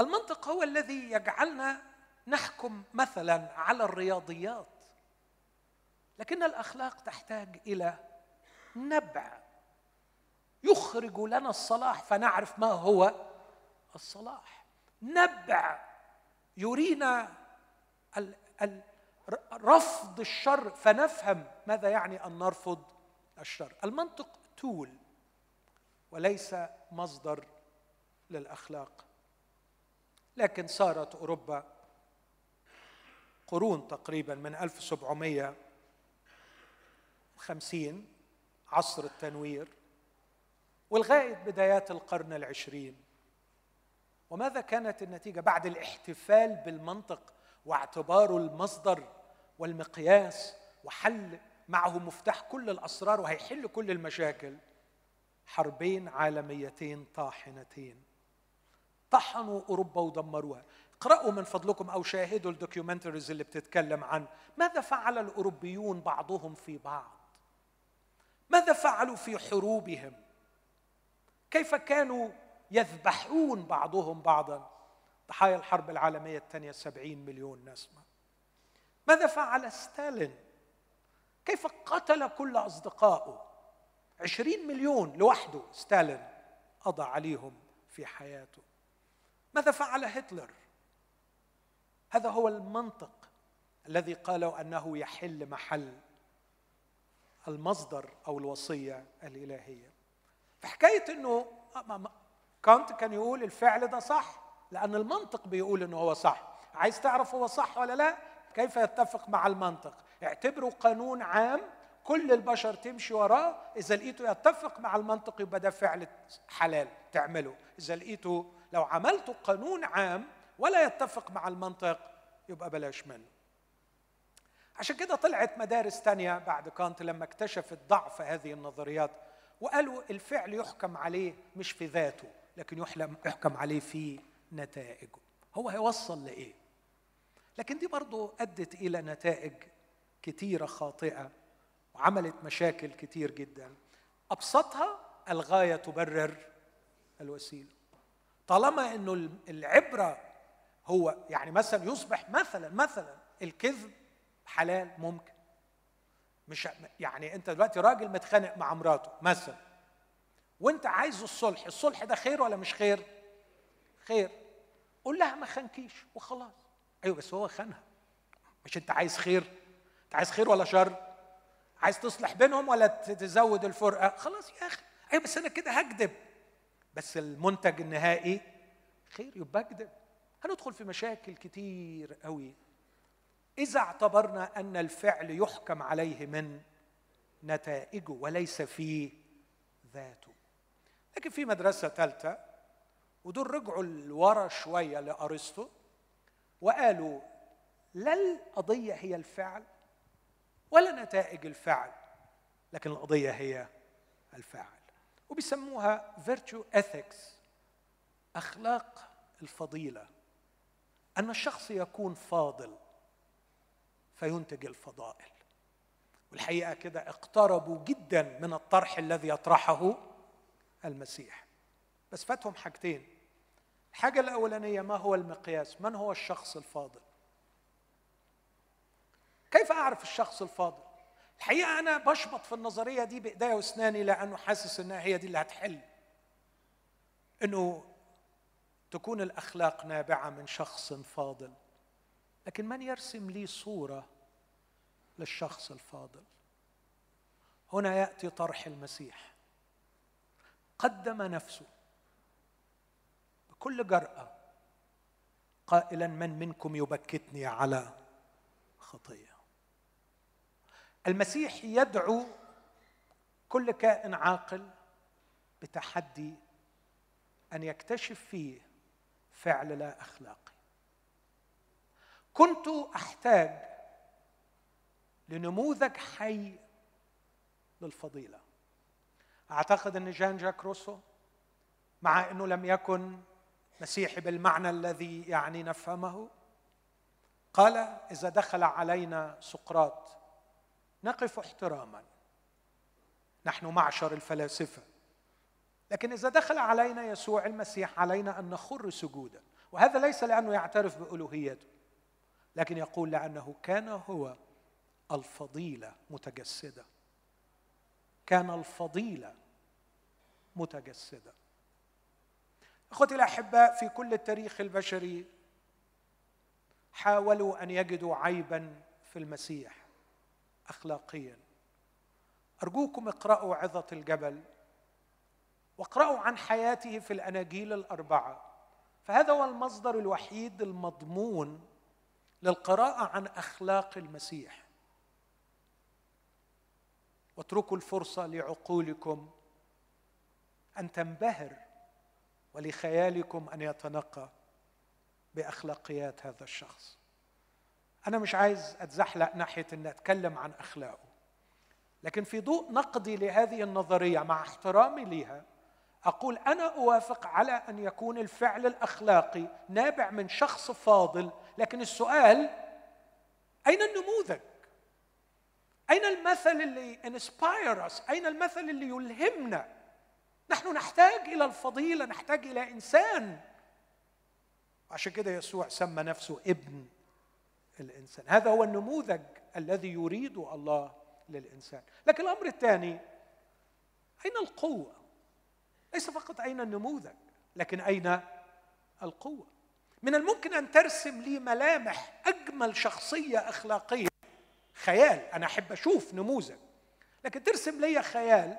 المنطق هو الذي يجعلنا نحكم مثلا على الرياضيات. لكن الأخلاق تحتاج إلى نبع. يخرج لنا الصلاح فنعرف ما هو الصلاح. نبع يرينا رفض الشر فنفهم ماذا يعني أن نرفض الشر. المنطق تول وليس مصدر للأخلاق. لكن صارت أوروبا قرون تقريبا من 1750 عصر التنوير ولغايه بدايات القرن العشرين. وماذا كانت النتيجة بعد الاحتفال بالمنطق واعتباره المصدر والمقياس وحل معه مفتاح كل الأسرار وهيحل كل المشاكل؟ حربين عالميتين طاحنتين. طحنوا أوروبا ودمروها. اقرأوا من فضلكم أو شاهدوا الدوكيومنتريز اللي بتتكلم عن ماذا فعل الأوروبيون بعضهم في بعض. ماذا فعلوا في حروبهم؟ كيف كانوا يذبحون بعضهم بعضا؟ ضحايا الحرب العالمية الثانية سبعين مليون نسمة. ماذا فعل ستالين؟ كيف قتل كل أصدقائه؟ عشرين مليون لوحده ستالين قضى عليهم في حياته. ماذا فعل هتلر؟ هذا هو المنطق الذي قالوا أنه يحل محل المصدر أو الوصية الإلهية. فحكايه إنه كانت كان يقول الفعل ده صح لأن المنطق بيقول إنه هو صح. عايز تعرف هو صح ولا لا؟ كيف يتفق مع المنطق؟ اعتبره قانون عام كل البشر تمشي وراه إذا لقيته يتفق مع المنطق يبقى ده فعل حلال تعمله. إذا لقيته لو عملته قانون عام ولا يتفق مع المنطق يبقى بلاش منه. عشان كده طلعت مدارس تانية بعد كانت لما اكتشفت ضعف هذه النظريات وقالوا الفعل يحكم عليه مش في ذاته لكن يحكم عليه في نتائجه. هو هيوصل لإيه؟ لكن دي برضو أدت إلى نتائج كتيرة خاطئة وعملت مشاكل كتير جدا. أبسطها الغاية تبرر الوسيلة. طالما أنه العبرة هو يعني مثلا يصبح مثلا مثلا الكذب حلال ممكن. مش يعني أنت دلوقتي راجل متخانق مع مراته مثلا وأنت عايز الصلح الصلح ده خير ولا مش خير؟ خير. قول لها ما خانكيش وخلاص. أيوه بس هو خانها مش أنت عايز خير؟ أنت عايز خير ولا شر؟ عايز تصلح بينهم ولا تزود الفرقة؟ خلاص يا أخي. أيوه بس أنا كده هكذب بس المنتج النهائي خير يبقى اكذب هندخل في مشاكل كتير قوي إذا اعتبرنا أن الفعل يحكم عليه من نتائجه وليس في ذاته. لكن في مدرسة ثالثه ودول رجعوا لورا شوية لأرسطو وقالوا لا القضية هي الفعل ولا نتائج الفعل لكن القضية هي الفعل وبيسموها virtue ethics أخلاق الفضيلة. أن الشخص يكون فاضل فينتج الفضائل. والحقيقة كده اقتربوا جدا من الطرح الذي يطرحه المسيح. بس فاتهم حاجتين. الحاجة الأولانية ما هو المقياس؟ من هو الشخص الفاضل؟ كيف أعرف الشخص الفاضل؟ الحقيقة أنا بشبط في النظرية دي بإيديا وأسناني لأنه حاسس إنها هي دي اللي هتحل. إنه تكون الأخلاق نابعة من شخص فاضل. لكن من يرسم لي صورة للشخص الفاضل؟ هنا يأتي طرح المسيح. قدم نفسه بكل جرأة. قائلا من منكم يبكتني على خطيه المسيح يدعو كل كائن عاقل بتحدي أن يكتشف فيه فعل لا اخلاقي كنت أحتاج لنموذج حي للفضيلة. أعتقد أن جان جاك روسو مع أنه لم يكن مسيحي بالمعنى الذي يعني نفهمه قال إذا دخل علينا سقراط نقف احتراما. نحن معشر الفلاسفة. لكن إذا دخل علينا يسوع المسيح علينا أن نخر سجودا. وهذا ليس لأنه يعترف بألوهيته لكن يقول لأنه كان هو الفضيلة متجسدة. كان الفضيلة متجسدة. أخوتي الأحباء في كل التاريخ البشري حاولوا أن يجدوا عيبا في المسيح. اخلاقيا. أرجوكم اقرأوا عظة الجبل واقرأوا عن حياته في الأناجيل الأربعة. فهذا هو المصدر الوحيد المضمون للقراءة عن أخلاق المسيح. واتركوا الفرصة لعقولكم أن تنبهر ولخيالكم أن يتنقى بأخلاقيات هذا الشخص. أنا مش عايز أتزحلق ناحية أن أتكلم عن أخلاقه لكن في ضوء نقدي لهذه النظرية مع احترامي لها أقول أنا أوافق على أن يكون الفعل الأخلاقي نابع من شخص فاضل لكن السؤال أين النموذج؟ أين المثل اللي انسباير أين المثل اللي يلهمنا؟ نحن نحتاج إلى الفضيلة نحتاج إلى إنسان عشان كده يسوع سمى نفسه ابن الانسان هذا هو النموذج الذي يريده الله للإنسان. لكن الأمر الثاني أين القوة؟ ليس فقط أين النموذج لكن أين القوة؟ من الممكن أن ترسم لي ملامح أجمل شخصية أخلاقية. خيال أنا أحب أشوف نموذج. لكن ترسم لي خيال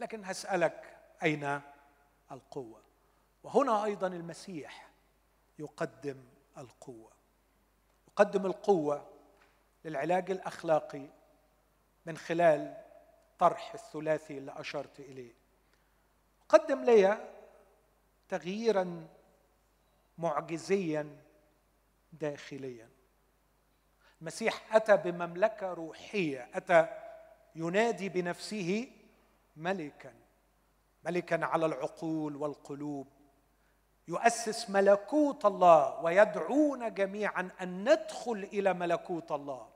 لكن هسألك أين القوة؟ وهنا أيضا المسيح يقدم القوة. يقدم القوة للعلاج الأخلاقي من خلال طرح الثلاثي اللي أشرت إليه. قدم لي تغييرا معجزيا داخليا. المسيح أتى بمملكة روحية أتى ينادي بنفسه ملكا ملكا على العقول والقلوب. يؤسس ملكوت الله ويدعونا جميعا أن ندخل إلى ملكوت الله.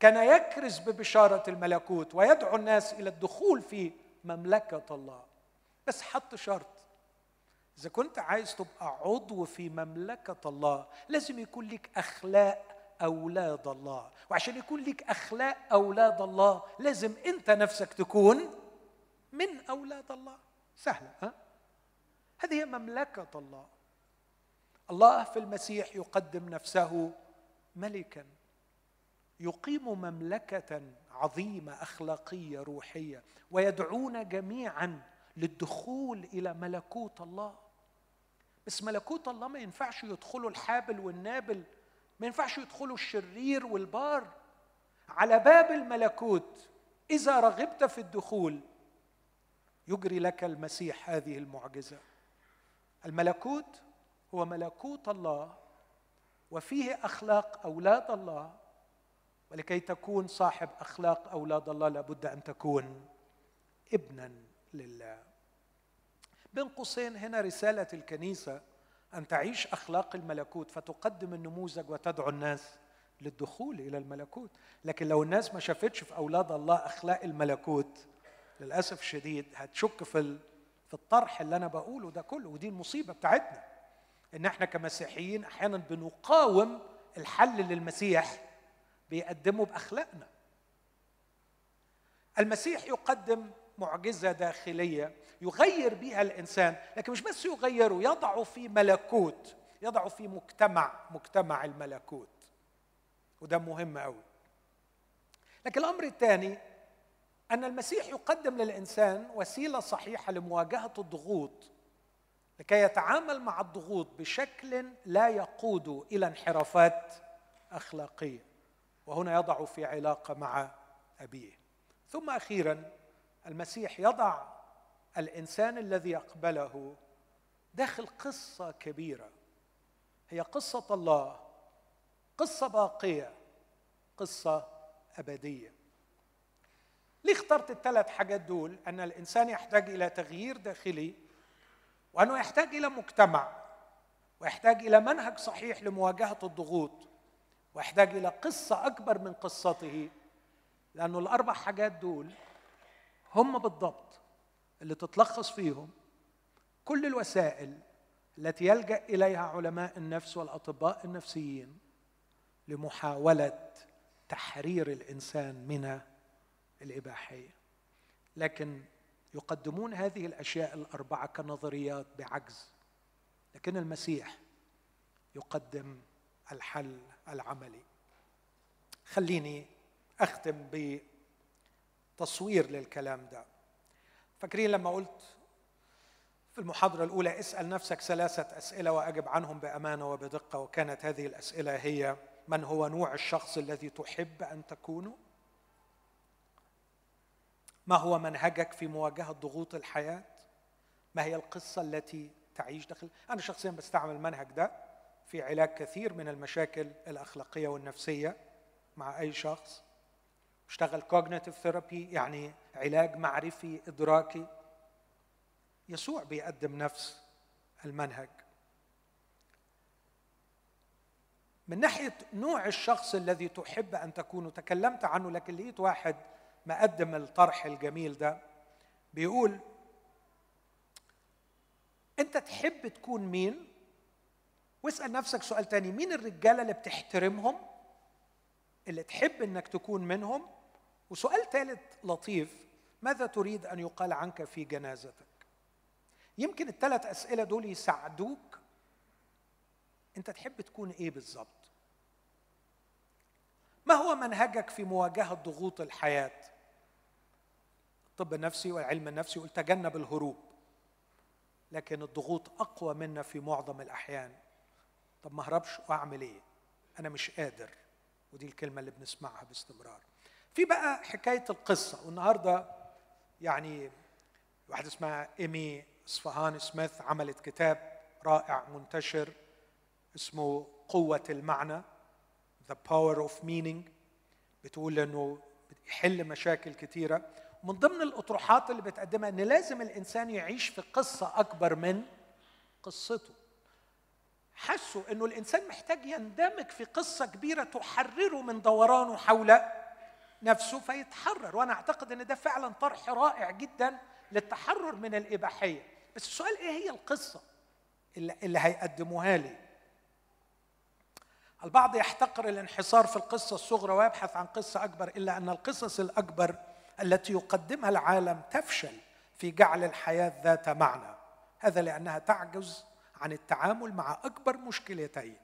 كان يكرز ببشارة الملكوت ويدعو الناس إلى الدخول في مملكة الله. بس حط شرط. إذا كنت عايز تبقى عضو في مملكة الله لازم يكون لك أخلاق أولاد الله. وعشان يكون لك أخلاق أولاد الله لازم أنت نفسك تكون من أولاد الله. سهلة ها؟ هذه هي مملكة الله. الله في المسيح يقدم نفسه ملكا يقيم مملكة عظيمة أخلاقية روحية ويدعونا جميعا للدخول إلى ملكوت الله. بس ملكوت الله ما ينفعش يدخلوا الحابل والنابل ما ينفعش يدخلوا الشرير والبار. على باب الملكوت إذا رغبت في الدخول يجري لك المسيح هذه المعجزة. الملكوت هو ملكوت الله وفيه أخلاق أولاد الله. ولكي تكون صاحب أخلاق أولاد الله لابد أن تكون ابنا لله. بين قوسين هنا رسالة الكنيسة أن تعيش أخلاق الملكوت فتقدم النموذج وتدعو الناس للدخول إلى الملكوت. لكن لو الناس ما شافتش في أولاد الله أخلاق الملكوت للأسف الشديد هتشك في الطرح اللي أنا بقوله ده كله ودي المصيبة بتاعتنا إن إحنا كمسيحيين أحيانا بنقاوم الحل للمسيح بيقدمه بأخلاقنا. المسيح يقدم معجزة داخلية يغير بها الإنسان لكن مش بس يغيره يضعه في ملكوت يضعه في مجتمع مجتمع الملكوت. وده مهم قوي لكن الأمر الثاني أن المسيح يقدم للإنسان وسيلة صحيحة لمواجهة الضغوط لكي يتعامل مع الضغوط بشكل لا يقود إلى انحرافات أخلاقية. وهنا يضع في علاقة مع أبيه. ثم أخيرا المسيح يضع الإنسان الذي يقبله داخل قصة كبيرة. هي قصة الله قصة باقية قصة أبدية. ليه اخترت الثلاث حاجات دول؟ أن الإنسان يحتاج إلى تغيير داخلي وأنه يحتاج إلى مجتمع ويحتاج إلى منهج صحيح لمواجهة الضغوط ويحتاج إلى قصة أكبر من قصته لأنه الأربع حاجات دول هم بالضبط اللي تتلخص فيهم كل الوسائل التي يلجأ إليها علماء النفس والأطباء النفسيين لمحاولة تحرير الإنسان من الإباحية. لكن يقدمون هذه الأشياء الأربعة كنظريات بعجز. لكن المسيح يقدم الحل العملي. خليني أختم بتصوير للكلام ده. فاكرين لما قلت في المحاضرة الأولى اسأل نفسك ثلاثة أسئلة وأجب عنهم بأمانة وبدقة وكانت هذه الأسئلة هي من هو نوع الشخص الذي تحب أن تكونه؟ ما هو منهجك في مواجهة ضغوط الحياة؟ ما هي القصة التي تعيش داخل؟ أنا شخصيا بستعمل المنهج ده في علاج كثير من المشاكل الأخلاقية والنفسية مع أي شخص. اشتغل cognitive therapy يعني علاج معرفي إدراكي. يسوع بيقدم نفس المنهج. من ناحية نوع الشخص الذي تحب أن تكون تكلمت عنه لكن لقيت واحد مقدم الطرح الجميل ده بيقول أنت تحب تكون مين؟ واسأل نفسك سؤال تاني مين الرجالة اللي بتحترمهم؟ اللي تحب إنك تكون منهم؟ وسؤال ثالث لطيف ماذا تريد أن يقال عنك في جنازتك؟ يمكن الثلاث أسئلة دول يساعدوك. أنت تحب تكون إيه بالظبط؟ ما هو منهجك في مواجهة ضغوط الحياة؟ الطب النفسي والعلم النفسي يقول تجنب الهروب. لكن الضغوط أقوى منا في معظم الأحيان. طب ما اهربش وأعمل إيه؟ أنا مش قادر. ودي الكلمة اللي بنسمعها باستمرار. في بقى حكاية القصة. والنهاردة يعني واحدة اسمها إيمي إصفهان سميث عملت كتاب رائع منتشر اسمه قوة المعنى The Power of Meaning. بتقول إنه يحل مشاكل كثيره من ضمن الأطروحات اللي بتقدمها إن لازم الإنسان يعيش في قصة أكبر من قصته. حسوا إنه الإنسان محتاج يندمج في قصة كبيرة تحرره من دورانه حول نفسه فيتحرر وأنا أعتقد إن ده فعلا طرح رائع جدا للتحرر من الإباحية. بس السؤال إيه هي القصة اللي, اللي هيقدموها لي؟ البعض يحتقر الانحصار في القصة الصغرى ويبحث عن قصة أكبر إلا أن القصص الأكبر التي يقدمها العالم تفشل في جعل الحياة ذات معنى. هذا لأنها تعجز عن التعامل مع أكبر مشكلتين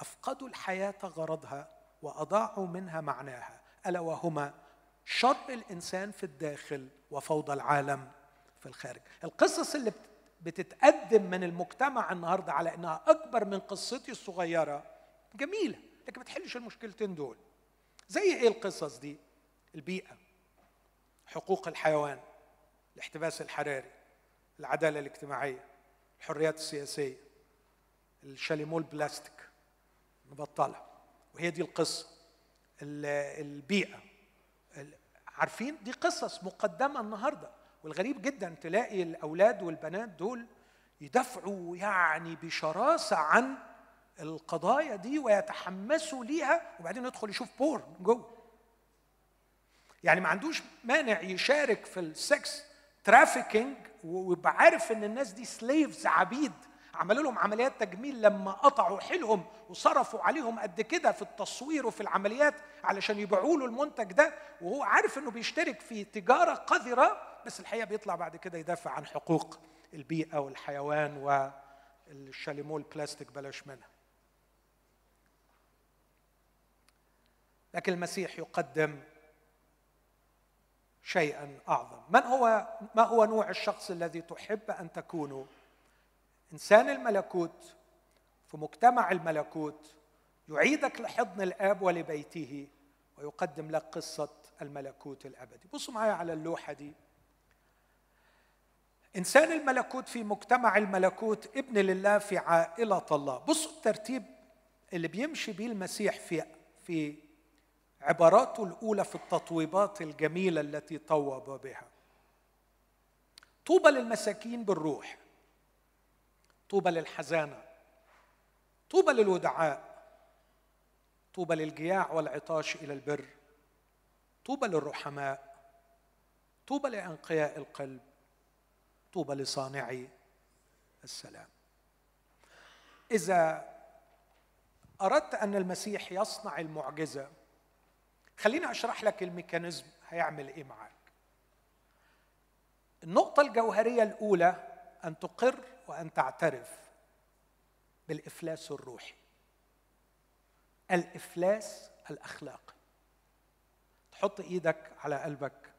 أفقدوا الحياة غرضها وأضاعوا منها معناها ألا وهما شر الإنسان في الداخل وفوضى العالم في الخارج. القصص اللي بتتقدم من المجتمع النهارده على إنها أكبر من قصتي الصغيرة جميلة لكن ما تحلش المشكلتين دول. زي إيه القصص دي؟ البيئة. حقوق الحيوان الاحتباس الحراري العدالة الاجتماعية الحريات السياسية الشاليمول بلاستيك نبطلها وهي دي القصة. البيئة. عارفين؟ دي قصص مقدمة النهارده. والغريب جدا تلاقي الأولاد والبنات دول يدافعوا يعني بشراسة عن القضايا دي ويتحمسوا ليها وبعدين يدخل يشوف porn جوه. يعني ما عندوش مانع يشارك في ال sex trafficking ويبقى عارف إن الناس دي slaves عبيد. عملوا لهم عمليات تجميل لما قطعوا حيلهم وصرفوا عليهم قد كده في التصوير وفي العمليات علشان يبيعوا له المنتج ده. وهو عارف إنه بيشترك في تجارة قذرة بس الحقيقة بيطلع بعد كده يدافع عن حقوق البيئة والحيوان والشاليمول بلاستيك بلاش منها. لكن المسيح يقدم شيئا أعظم. من هو ما هو نوع الشخص الذي تحب أن تكونه إنسان الملكوت في مجتمع الملكوت يعيدك لحضن الآب ولبيته ويقدم لك قصة الملكوت الأبدي. بصوا معايا على اللوحة دي. إنسان الملكوت في مجتمع الملكوت ابن لله في عائلة الله. بصوا الترتيب اللي بيمشي بيه المسيح في في عباراته الأولى في التطويبات الجميلة التي طوب بها. طوبى للمساكين بالروح. طوبى للحزانة. طوبى للودعاء. طوبى للجياع والعطاش إلى البر. طوبى للرحماء. طوبى لأنقياء القلب. طوبى لصانعي السلام. إذا أردت أن المسيح يصنع المعجزة خليني أشرح لك الميكانيزم هيعمل إيه معاك. النقطة الجوهرية الأولى أن تقر وأن تعترف بالإفلاس الروحي. الإفلاس الأخلاقي. تحط إيدك على قلبك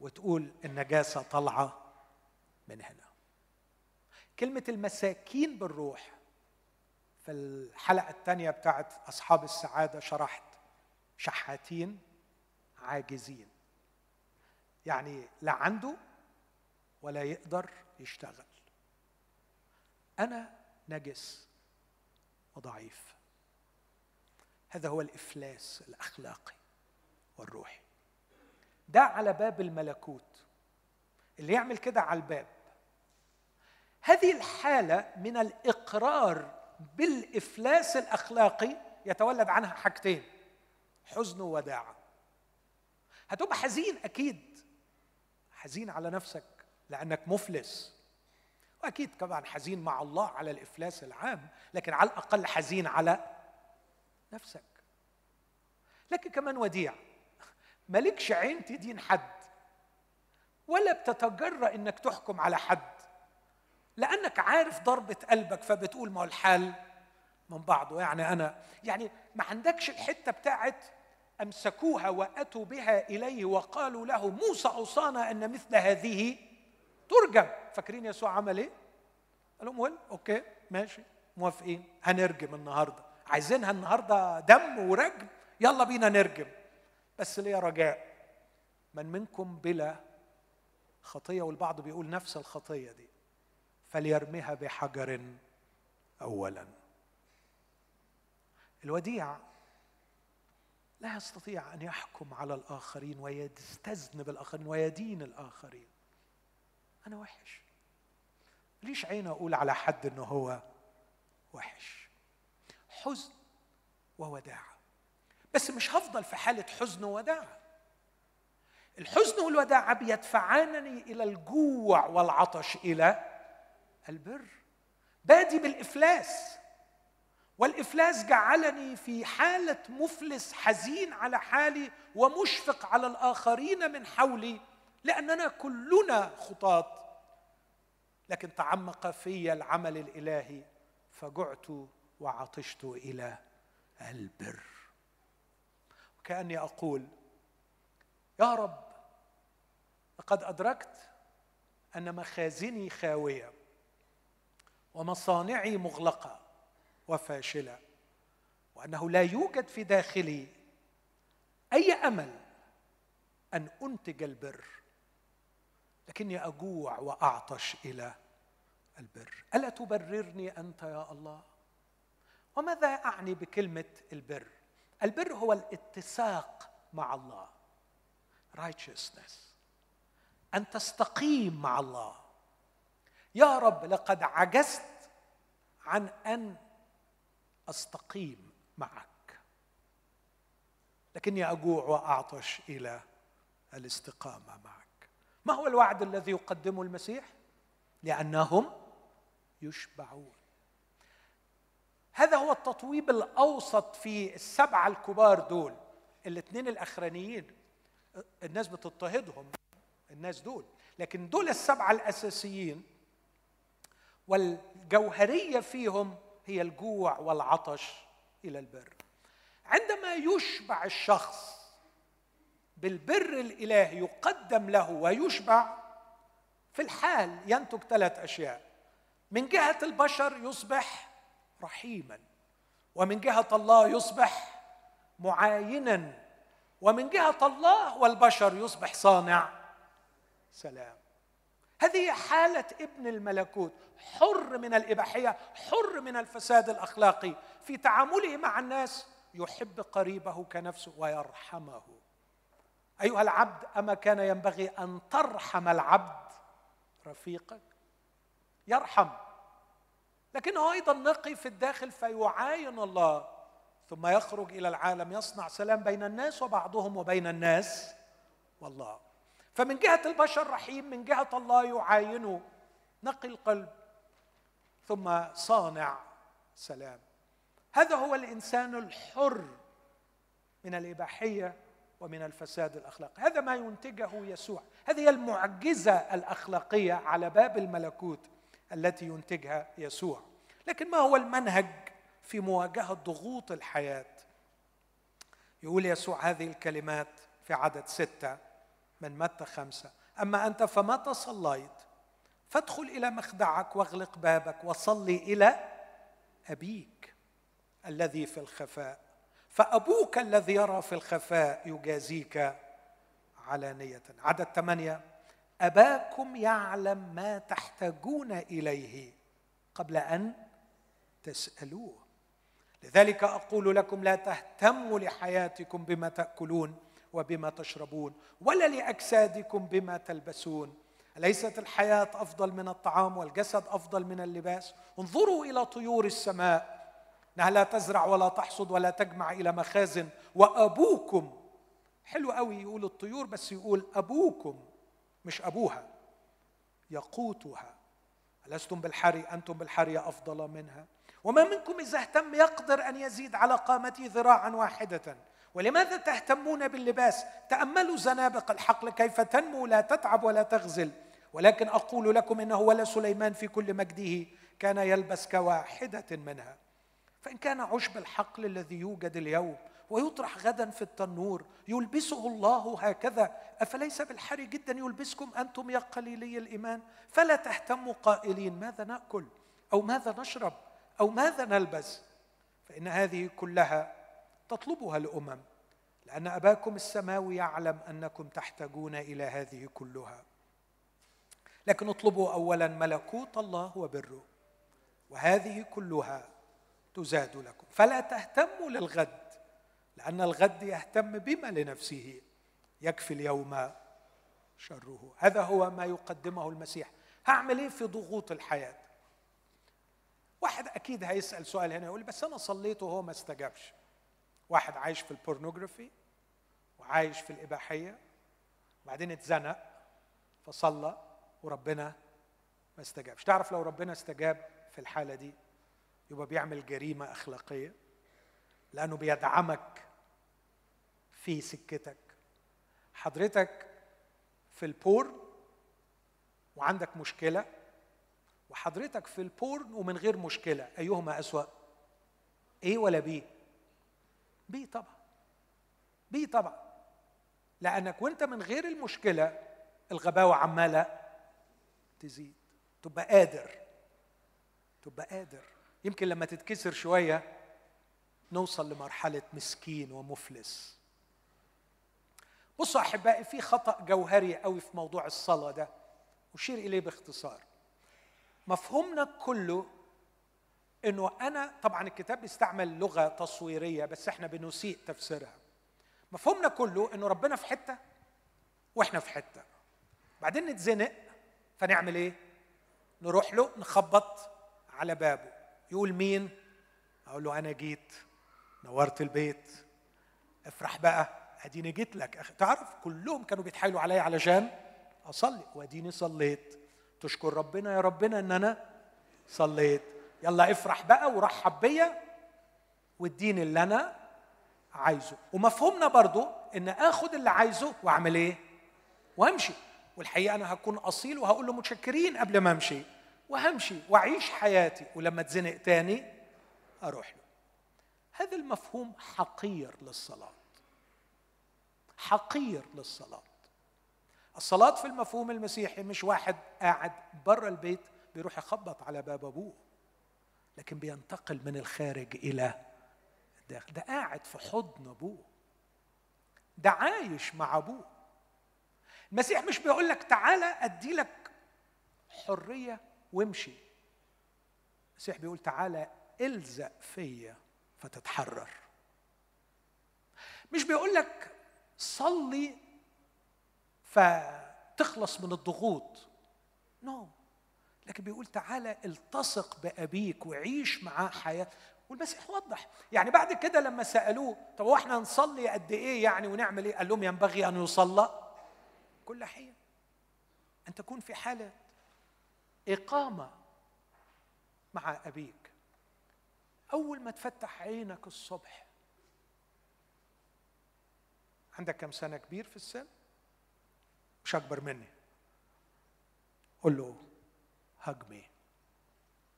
وتقول النجاسة طالعة من هنا. كلمة المساكين بالروح في الحلقة الثانية بتاعت أصحاب السعادة شرحت شحاتين عاجزين. يعني لا عنده ولا يقدر يشتغل. أنا نجس وضعيف. هذا هو الإفلاس الأخلاقي والروحي. ده على باب الملكوت. اللي يعمل كده على الباب. هذه الحالة من الإقرار بالإفلاس الأخلاقي يتولد عنها حاجتين. حزن ووداعة هتبقى حزين أكيد. حزين على نفسك لأنك مفلس. وأكيد طبعا حزين مع الله على الإفلاس العام لكن على الأقل حزين على نفسك. لكن كمان وديع. مالكش عين تدين حد ولا بتتجرأ إنك تحكم على حد. لأنك عارف ضربة قلبك فبتقول ما هو الحال من بعضه. يعني أنا يعني ما عندكش الحتة بتاعت أمسكوها وأتوا بها إليه وقالوا له موسى أوصانا أن مثل هذه ترجم. فاكرين يسوع عمل إيه؟ قال لهم ويل أوكي ماشي موافقين هنرجم النهارده. عايزينها النهارده دم ورجم يلا بينا نرجم. بس ليه رجاء؟ من منكم بلا خطية والبعض بيقول نفس الخطية دي فليرمها بحجر اولا. الوديع لا يستطيع أن يحكم على الآخرين ويستذنب الآخرين ويدين الآخرين. أنا وحش. ليش عين أقول على حد إنه هو وحش؟ حزن ووداعه بس مش هفضل في حالة حزن ووداعه الحزن والوداعه بيدفعاني إلى الجوع والعطش إلى البر. بادي بالإفلاس. والإفلاس جعلني في حالة مفلس حزين على حالي ومشفق على الآخرين من حولي لأننا كلنا خطاة. لكن تعمق في العمل الإلهي فجعت وعطشت إلى البر. وكأني أقول يا رب لقد أدركت أن مخازني خاوية ومصانعي مغلقة وفاشلة وأنه لا يوجد في داخلي أي أمل أن أنتج البر لكني أجوع وأعطش إلى البر. ألا تبررني أنت يا الله؟ وماذا أعني بكلمة البر؟ البر هو الاتساق مع الله. Righteousness. أن تستقيم مع الله. يا رب لقد عجزت عن أن أستقيم معك. لكني أجوع وأعطش إلى الاستقامة معك. ما هو الوعد الذي يقدمه المسيح؟ لأنهم يشبعون. هذا هو التطويب الأوسط في السبعة الكبار دول. الاثنين الأخرانيين الناس بتضطهدهم الناس دول. لكن دول السبعة الأساسيين والجوهرية فيهم هي الجوع والعطش إلى البر. عندما يشبع الشخص بالبر الالهي يقدم له ويشبع في الحال ينتج ثلاث أشياء. من جهة البشر يصبح رحيما ومن جهة الله يصبح معاينا ومن جهة الله والبشر يصبح صانع سلام. هذه حالة ابن الملكوت حر من الإباحية حر من الفساد الأخلاقي. في تعامله مع الناس يحب قريبه كنفسه ويرحمه. أيها العبد أما كان ينبغي أن ترحم العبد رفيقك؟ يرحم. لكنه أيضا نقي في الداخل فيعاين الله ثم يخرج إلى العالم يصنع سلام بين الناس وبعضهم وبين الناس. والله. فمن جهة البشر رحيم من جهة الله يعاينه. نقي القلب ثم صانع سلام. هذا هو الإنسان الحر من الإباحية ومن الفساد الأخلاقي. هذا ما ينتجه يسوع. هذه هي المعجزة الأخلاقية على باب الملكوت التي ينتجها يسوع. لكن ما هو المنهج في مواجهة ضغوط الحياة؟ يقول يسوع هذه الكلمات في عدد ستة. من متى خمسة؟ أما أنت فمتى صليت فادخل إلى مخدعك واغلق بابك وصلي إلى أبيك الذي في الخفاء. فأبوك الذي يرى في الخفاء يجازيك علانيه عدد ثمانية. أباكم يعلم ما تحتاجون إليه قبل أن تسألوه. لذلك أقول لكم لا تهتموا لحياتكم بما تأكلون. وبما تشربون ولا لأجسادكم بما تلبسون. أليست الحياة أفضل من الطعام والجسد أفضل من اللباس؟ انظروا إلى طيور السماء إنها لا تزرع ولا تحصد ولا تجمع إلى مخازن. وأبوكم حلو قوي يقول الطيور بس يقول أبوكم مش أبوها يقوتها. ألستم بالحري؟ أنتم بالحري أفضل منها. وما منكم إذا اهتم يقدر أن يزيد على قامته ذراعا واحدة. ولماذا تهتمون باللباس؟ تأملوا زنابق الحقل كيف تنمو لا تتعب ولا تغزل. ولكن أقول لكم إنه ولا سليمان في كل مجده كان يلبس كواحدة منها. فإن كان عشب الحقل الذي يوجد اليوم ويطرح غدا في التنور يلبسه الله هكذا أفليس بالحري جدا يلبسكم أنتم يا قليلي الإيمان؟ فلا تهتموا قائلين ماذا نأكل أو ماذا نشرب؟ أو ماذا نلبس؟ فإن هذه كلها تطلبها الأمم لأن أباكم السماوي يعلم أنكم تحتاجون إلى هذه كلها. لكن اطلبوا اولا ملكوت الله وبره وهذه كلها تزاد لكم. فلا تهتموا للغد لأن الغد يهتم بما لنفسه يكفي اليوم شره. هذا هو ما يقدمه المسيح. هعمل إيه في ضغوط الحياة؟ واحد أكيد هيسأل سؤال هنا يقول بس أنا صليت وهو ما استجابش. واحد عايش في البورنوجرافي وعايش في الإباحية وبعدين اتزنق فصلى وربنا ما استجابش. تعرف لو ربنا استجاب في الحالة دي يبقى بيعمل جريمة أخلاقية؟ لأنه بيدعمك في سكتك. حضرتك في ال porn وعندك مشكلة وحضرتك في ال porn ومن غير مشكلة أيهما أسوأ؟ A ولا B B طبعا. B طبعا. لأنك وأنت من غير المشكلة الغباوة عمالة تزيد. تبقى قادر. تبقى قادر. يمكن لما تتكسر شوية نوصل لمرحلة مسكين ومفلس. بصوا أحبائي في خطأ جوهري قوي في موضوع الصلاة ده اشير إليه باختصار. مفهومنا كله إنه أنا طبعا الكتاب بيستعمل لغة تصويرية بس إحنا بنسيء تفسيرها. مفهومنا كله إنه ربنا في حتة وإحنا في حتة. بعدين نتزنق فنعمل إيه؟ نروح له نخبط على بابه. يقول مين؟ أقول له أنا جيت نورت البيت. افرح بقى أديني جيت لك. أخي. تعرف كلهم كانوا بيتحايلوا عليا علشان أصلي. وأديني صليت. تشكر ربنا يا ربنا ان أنا صليت. يلا افرح بقى ورحب بيا واديني اللي أنا عايزه. ومفهومنا برضو ان اخد اللي عايزه واعمل إيه؟ وامشي. والحقيقة أنا هكون اصيل وهقول له متشكرين قبل ما امشي. وهمشي واعيش حياتي. ولما اتزنق تاني أروح له. هذا المفهوم حقير للصلاة. حقير للصلاة. الصلاة في المفهوم المسيحي مش واحد قاعد بره البيت بيروح يخبط على باب أبوه لكن بينتقل من الخارج إلى الداخل. ده قاعد في حضن أبوه ده عايش مع أبوه. المسيح مش بيقول لك تعالى أدي لك حرية وامشي. المسيح بيقول تعالى إلزق فيا فتتحرر. مش بيقول لك صلي فتخلص من الضغوط. نو no. لكن بيقول تعالى التصق بأبيك وعيش معاه حياة. والمسيح وضح. يعني بعد كده لما سألوه طب هو إحنا نصلي قد إيه يعني ونعمل إيه؟ قال لهم ينبغي أن يصلى كل حين. أن تكون في حالة إقامة مع أبيك. أول ما تفتح عينك الصبح. عندك كم سنة كبير في السن؟ مش أكبر مني. قول له هجمي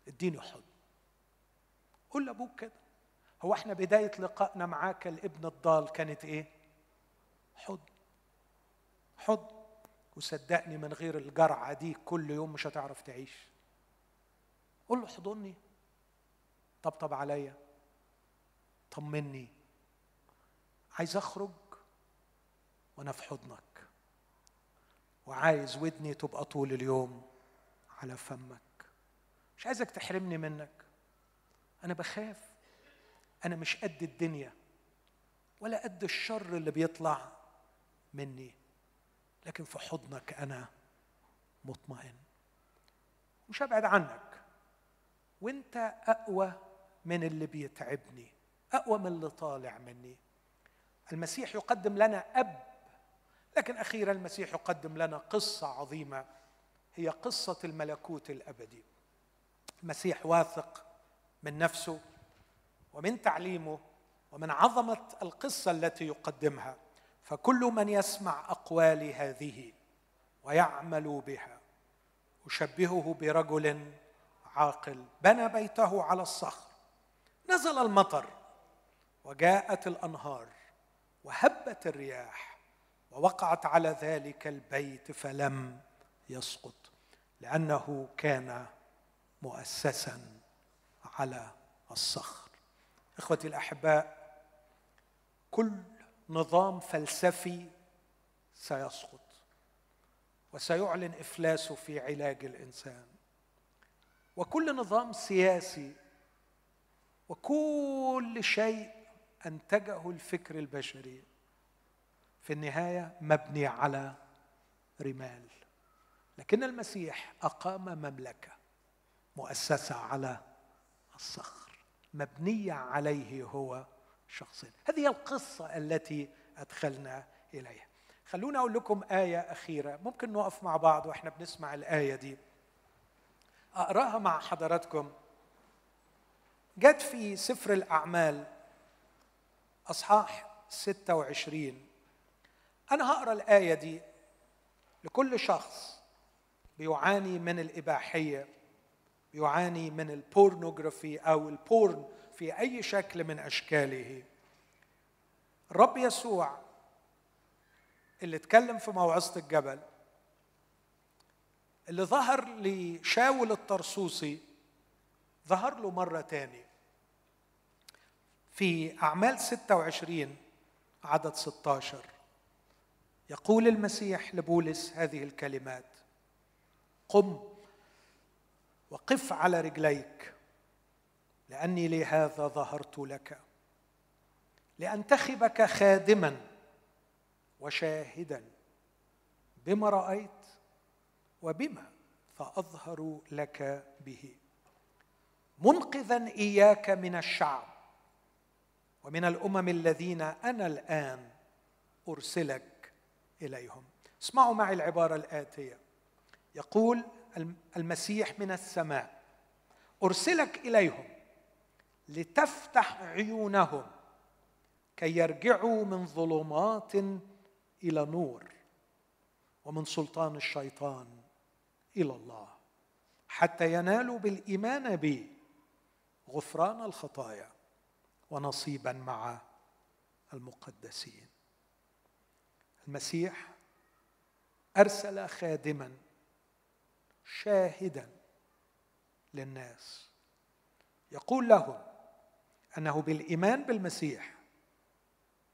اديني حضن. قول لأبوك كده. هو إحنا بداية لقائنا معاك الابن الضال كانت إيه؟ حضن. حضن. وصدقني من غير الجرعة دي كل يوم مش هتعرف تعيش. قول له احضني طبطب عليا. طمني. عايز أخرج؟ وأنا في حضنك. وعايز ودني تبقى طول اليوم على فمك. مش عايزك تحرمني منك. أنا بخاف. أنا مش قد الدنيا ولا قد الشر اللي بيطلع مني. لكن في حضنك أنا مطمئن. مش هبعد عنك. وأنت أقوى من اللي بيتعبني. أقوى من اللي طالع مني. المسيح يقدم لنا أب لكن أخيرا المسيح يقدم لنا قصة عظيمة هي قصة الملكوت الأبدي. المسيح واثق من نفسه ومن تعليمه ومن عظمة القصة التي يقدمها. فكل من يسمع اقوالي هذه ويعمل بها أشبهه برجل عاقل بنى بيته على الصخر. نزل المطر وجاءت الأنهار وهبت الرياح. ووقعت على ذلك البيت فلم يسقط لأنه كان مؤسسا على الصخر. إخوتي الأحباء كل نظام فلسفي سيسقط وسيعلن افلاسه في علاج الإنسان. وكل نظام سياسي وكل شيء أنتجه الفكر البشري في النهاية مبني على رمال. لكن المسيح أقام مملكة مؤسسة على الصخر مبنية عليه هو شخصيا هذه القصة التي أدخلنا إليها. خلونا أقول لكم آية أخيرة. ممكن نقف مع بعض وإحنا بنسمع الآية دي. أقرأها مع حضراتكم. جت في سفر الأعمال أصحاح 26 أنا هقرأ الآية دي لكل شخص بيعاني من الإباحية بيعاني من ال pornography أو ال porn في أي شكل من أشكاله. الرب يسوع اللي اتكلم في موعظة الجبل اللي ظهر لشاول الطرسوسي ظهر له مرة تاني. في أعمال 26 عدد 16 يقول المسيح لبولس هذه الكلمات قم وقف على رجليك لأني لهذا ظهرت لك لأنتخبك خادما وشاهدا بما رأيت وبما فأظهر لك به. منقذا إياك من الشعب ومن الأمم الذين أنا الآن أرسلك إليهم. اسمعوا معي العبارة الآتية. يقول المسيح من السماء أرسلك إليهم لتفتح عيونهم كي يرجعوا من ظلمات إلى نور ومن سلطان الشيطان إلى الله. حتى ينالوا بالإيمان بي غفران الخطايا ونصيبا مع المقدسين. المسيح أرسل خادما شاهدا للناس. يقول لهم أنه بالإيمان بالمسيح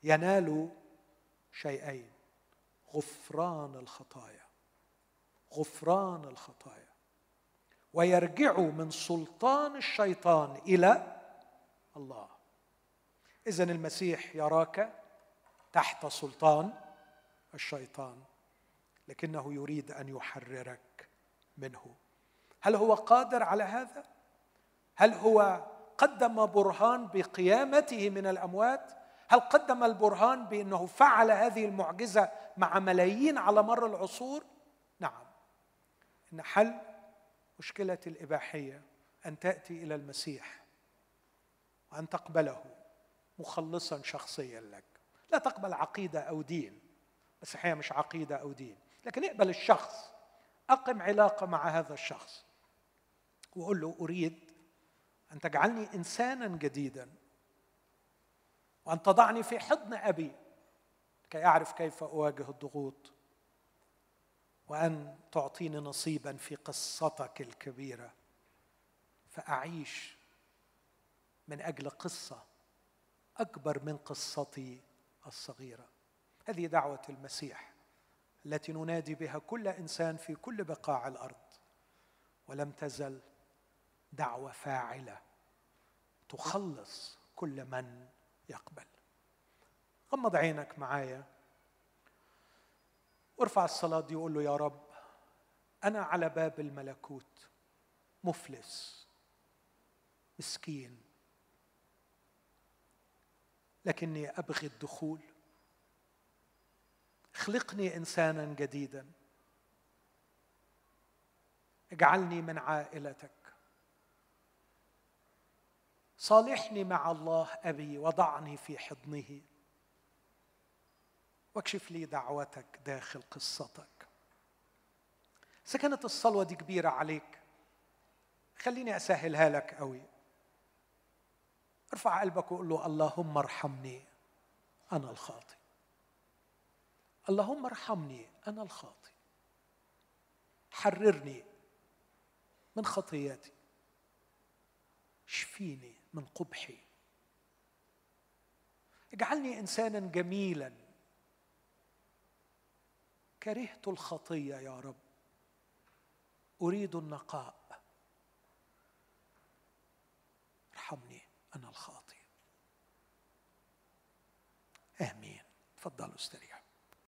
ينال شيئين غفران الخطايا غفران الخطايا. ويرجعوا من سلطان الشيطان إلى الله. اذا المسيح يراك تحت سلطان الشيطان لكنه يريد أن يحررك منه. هل هو قادر على هذا؟ هل هو قدم برهان بقيامته من الأموات؟ هل قدم البرهان بأنه فعل هذه المعجزة مع ملايين على مر العصور؟ نعم. إن حل مشكلة الإباحية أن تأتي إلى المسيح وأن تقبله مخلصا شخصيا لك. لا تقبل عقيدة أو دين. بس هي مش عقيدة أو دين لكن اقبل الشخص أقم علاقة مع هذا الشخص وقل له أريد أن تجعلني انسانا جديدا وأن تضعني في حضن أبي كي أعرف كيف أواجه الضغوط وأن تعطيني نصيبا في قصتك الكبيرة. فأعيش من أجل قصة أكبر من قصتي الصغيرة. هذه دعوة المسيح التي ننادي بها كل إنسان في كل بقاع الأرض. ولم تزل دعوة فاعلة تخلص كل من يقبل. غمض عينك معايا. وارفع الصلاة دي وقول له يا رب أنا على باب الملكوت مفلس مسكين لكني أبغي الدخول. اخلقني إنسانا جديدا. اجعلني من عائلتك. صالحني مع الله أبي وضعني في حضنه. واكشف لي دعوتك داخل قصتك. اذا كانت الصلوة دي كبيرة عليك. خليني أسهلها لك قوي ارفع قلبك وقول له اللهم ارحمني. أنا الخاطئ. اللهم ارحمني أنا الخاطئ. حررني من خطياتي. اشفيني من قبحي. اجعلني إنسانا جميلا. كرهت الخطية يا رب. أريد النقاء. ارحمني أنا الخاطئ. آمين. تفضلوا استريحوا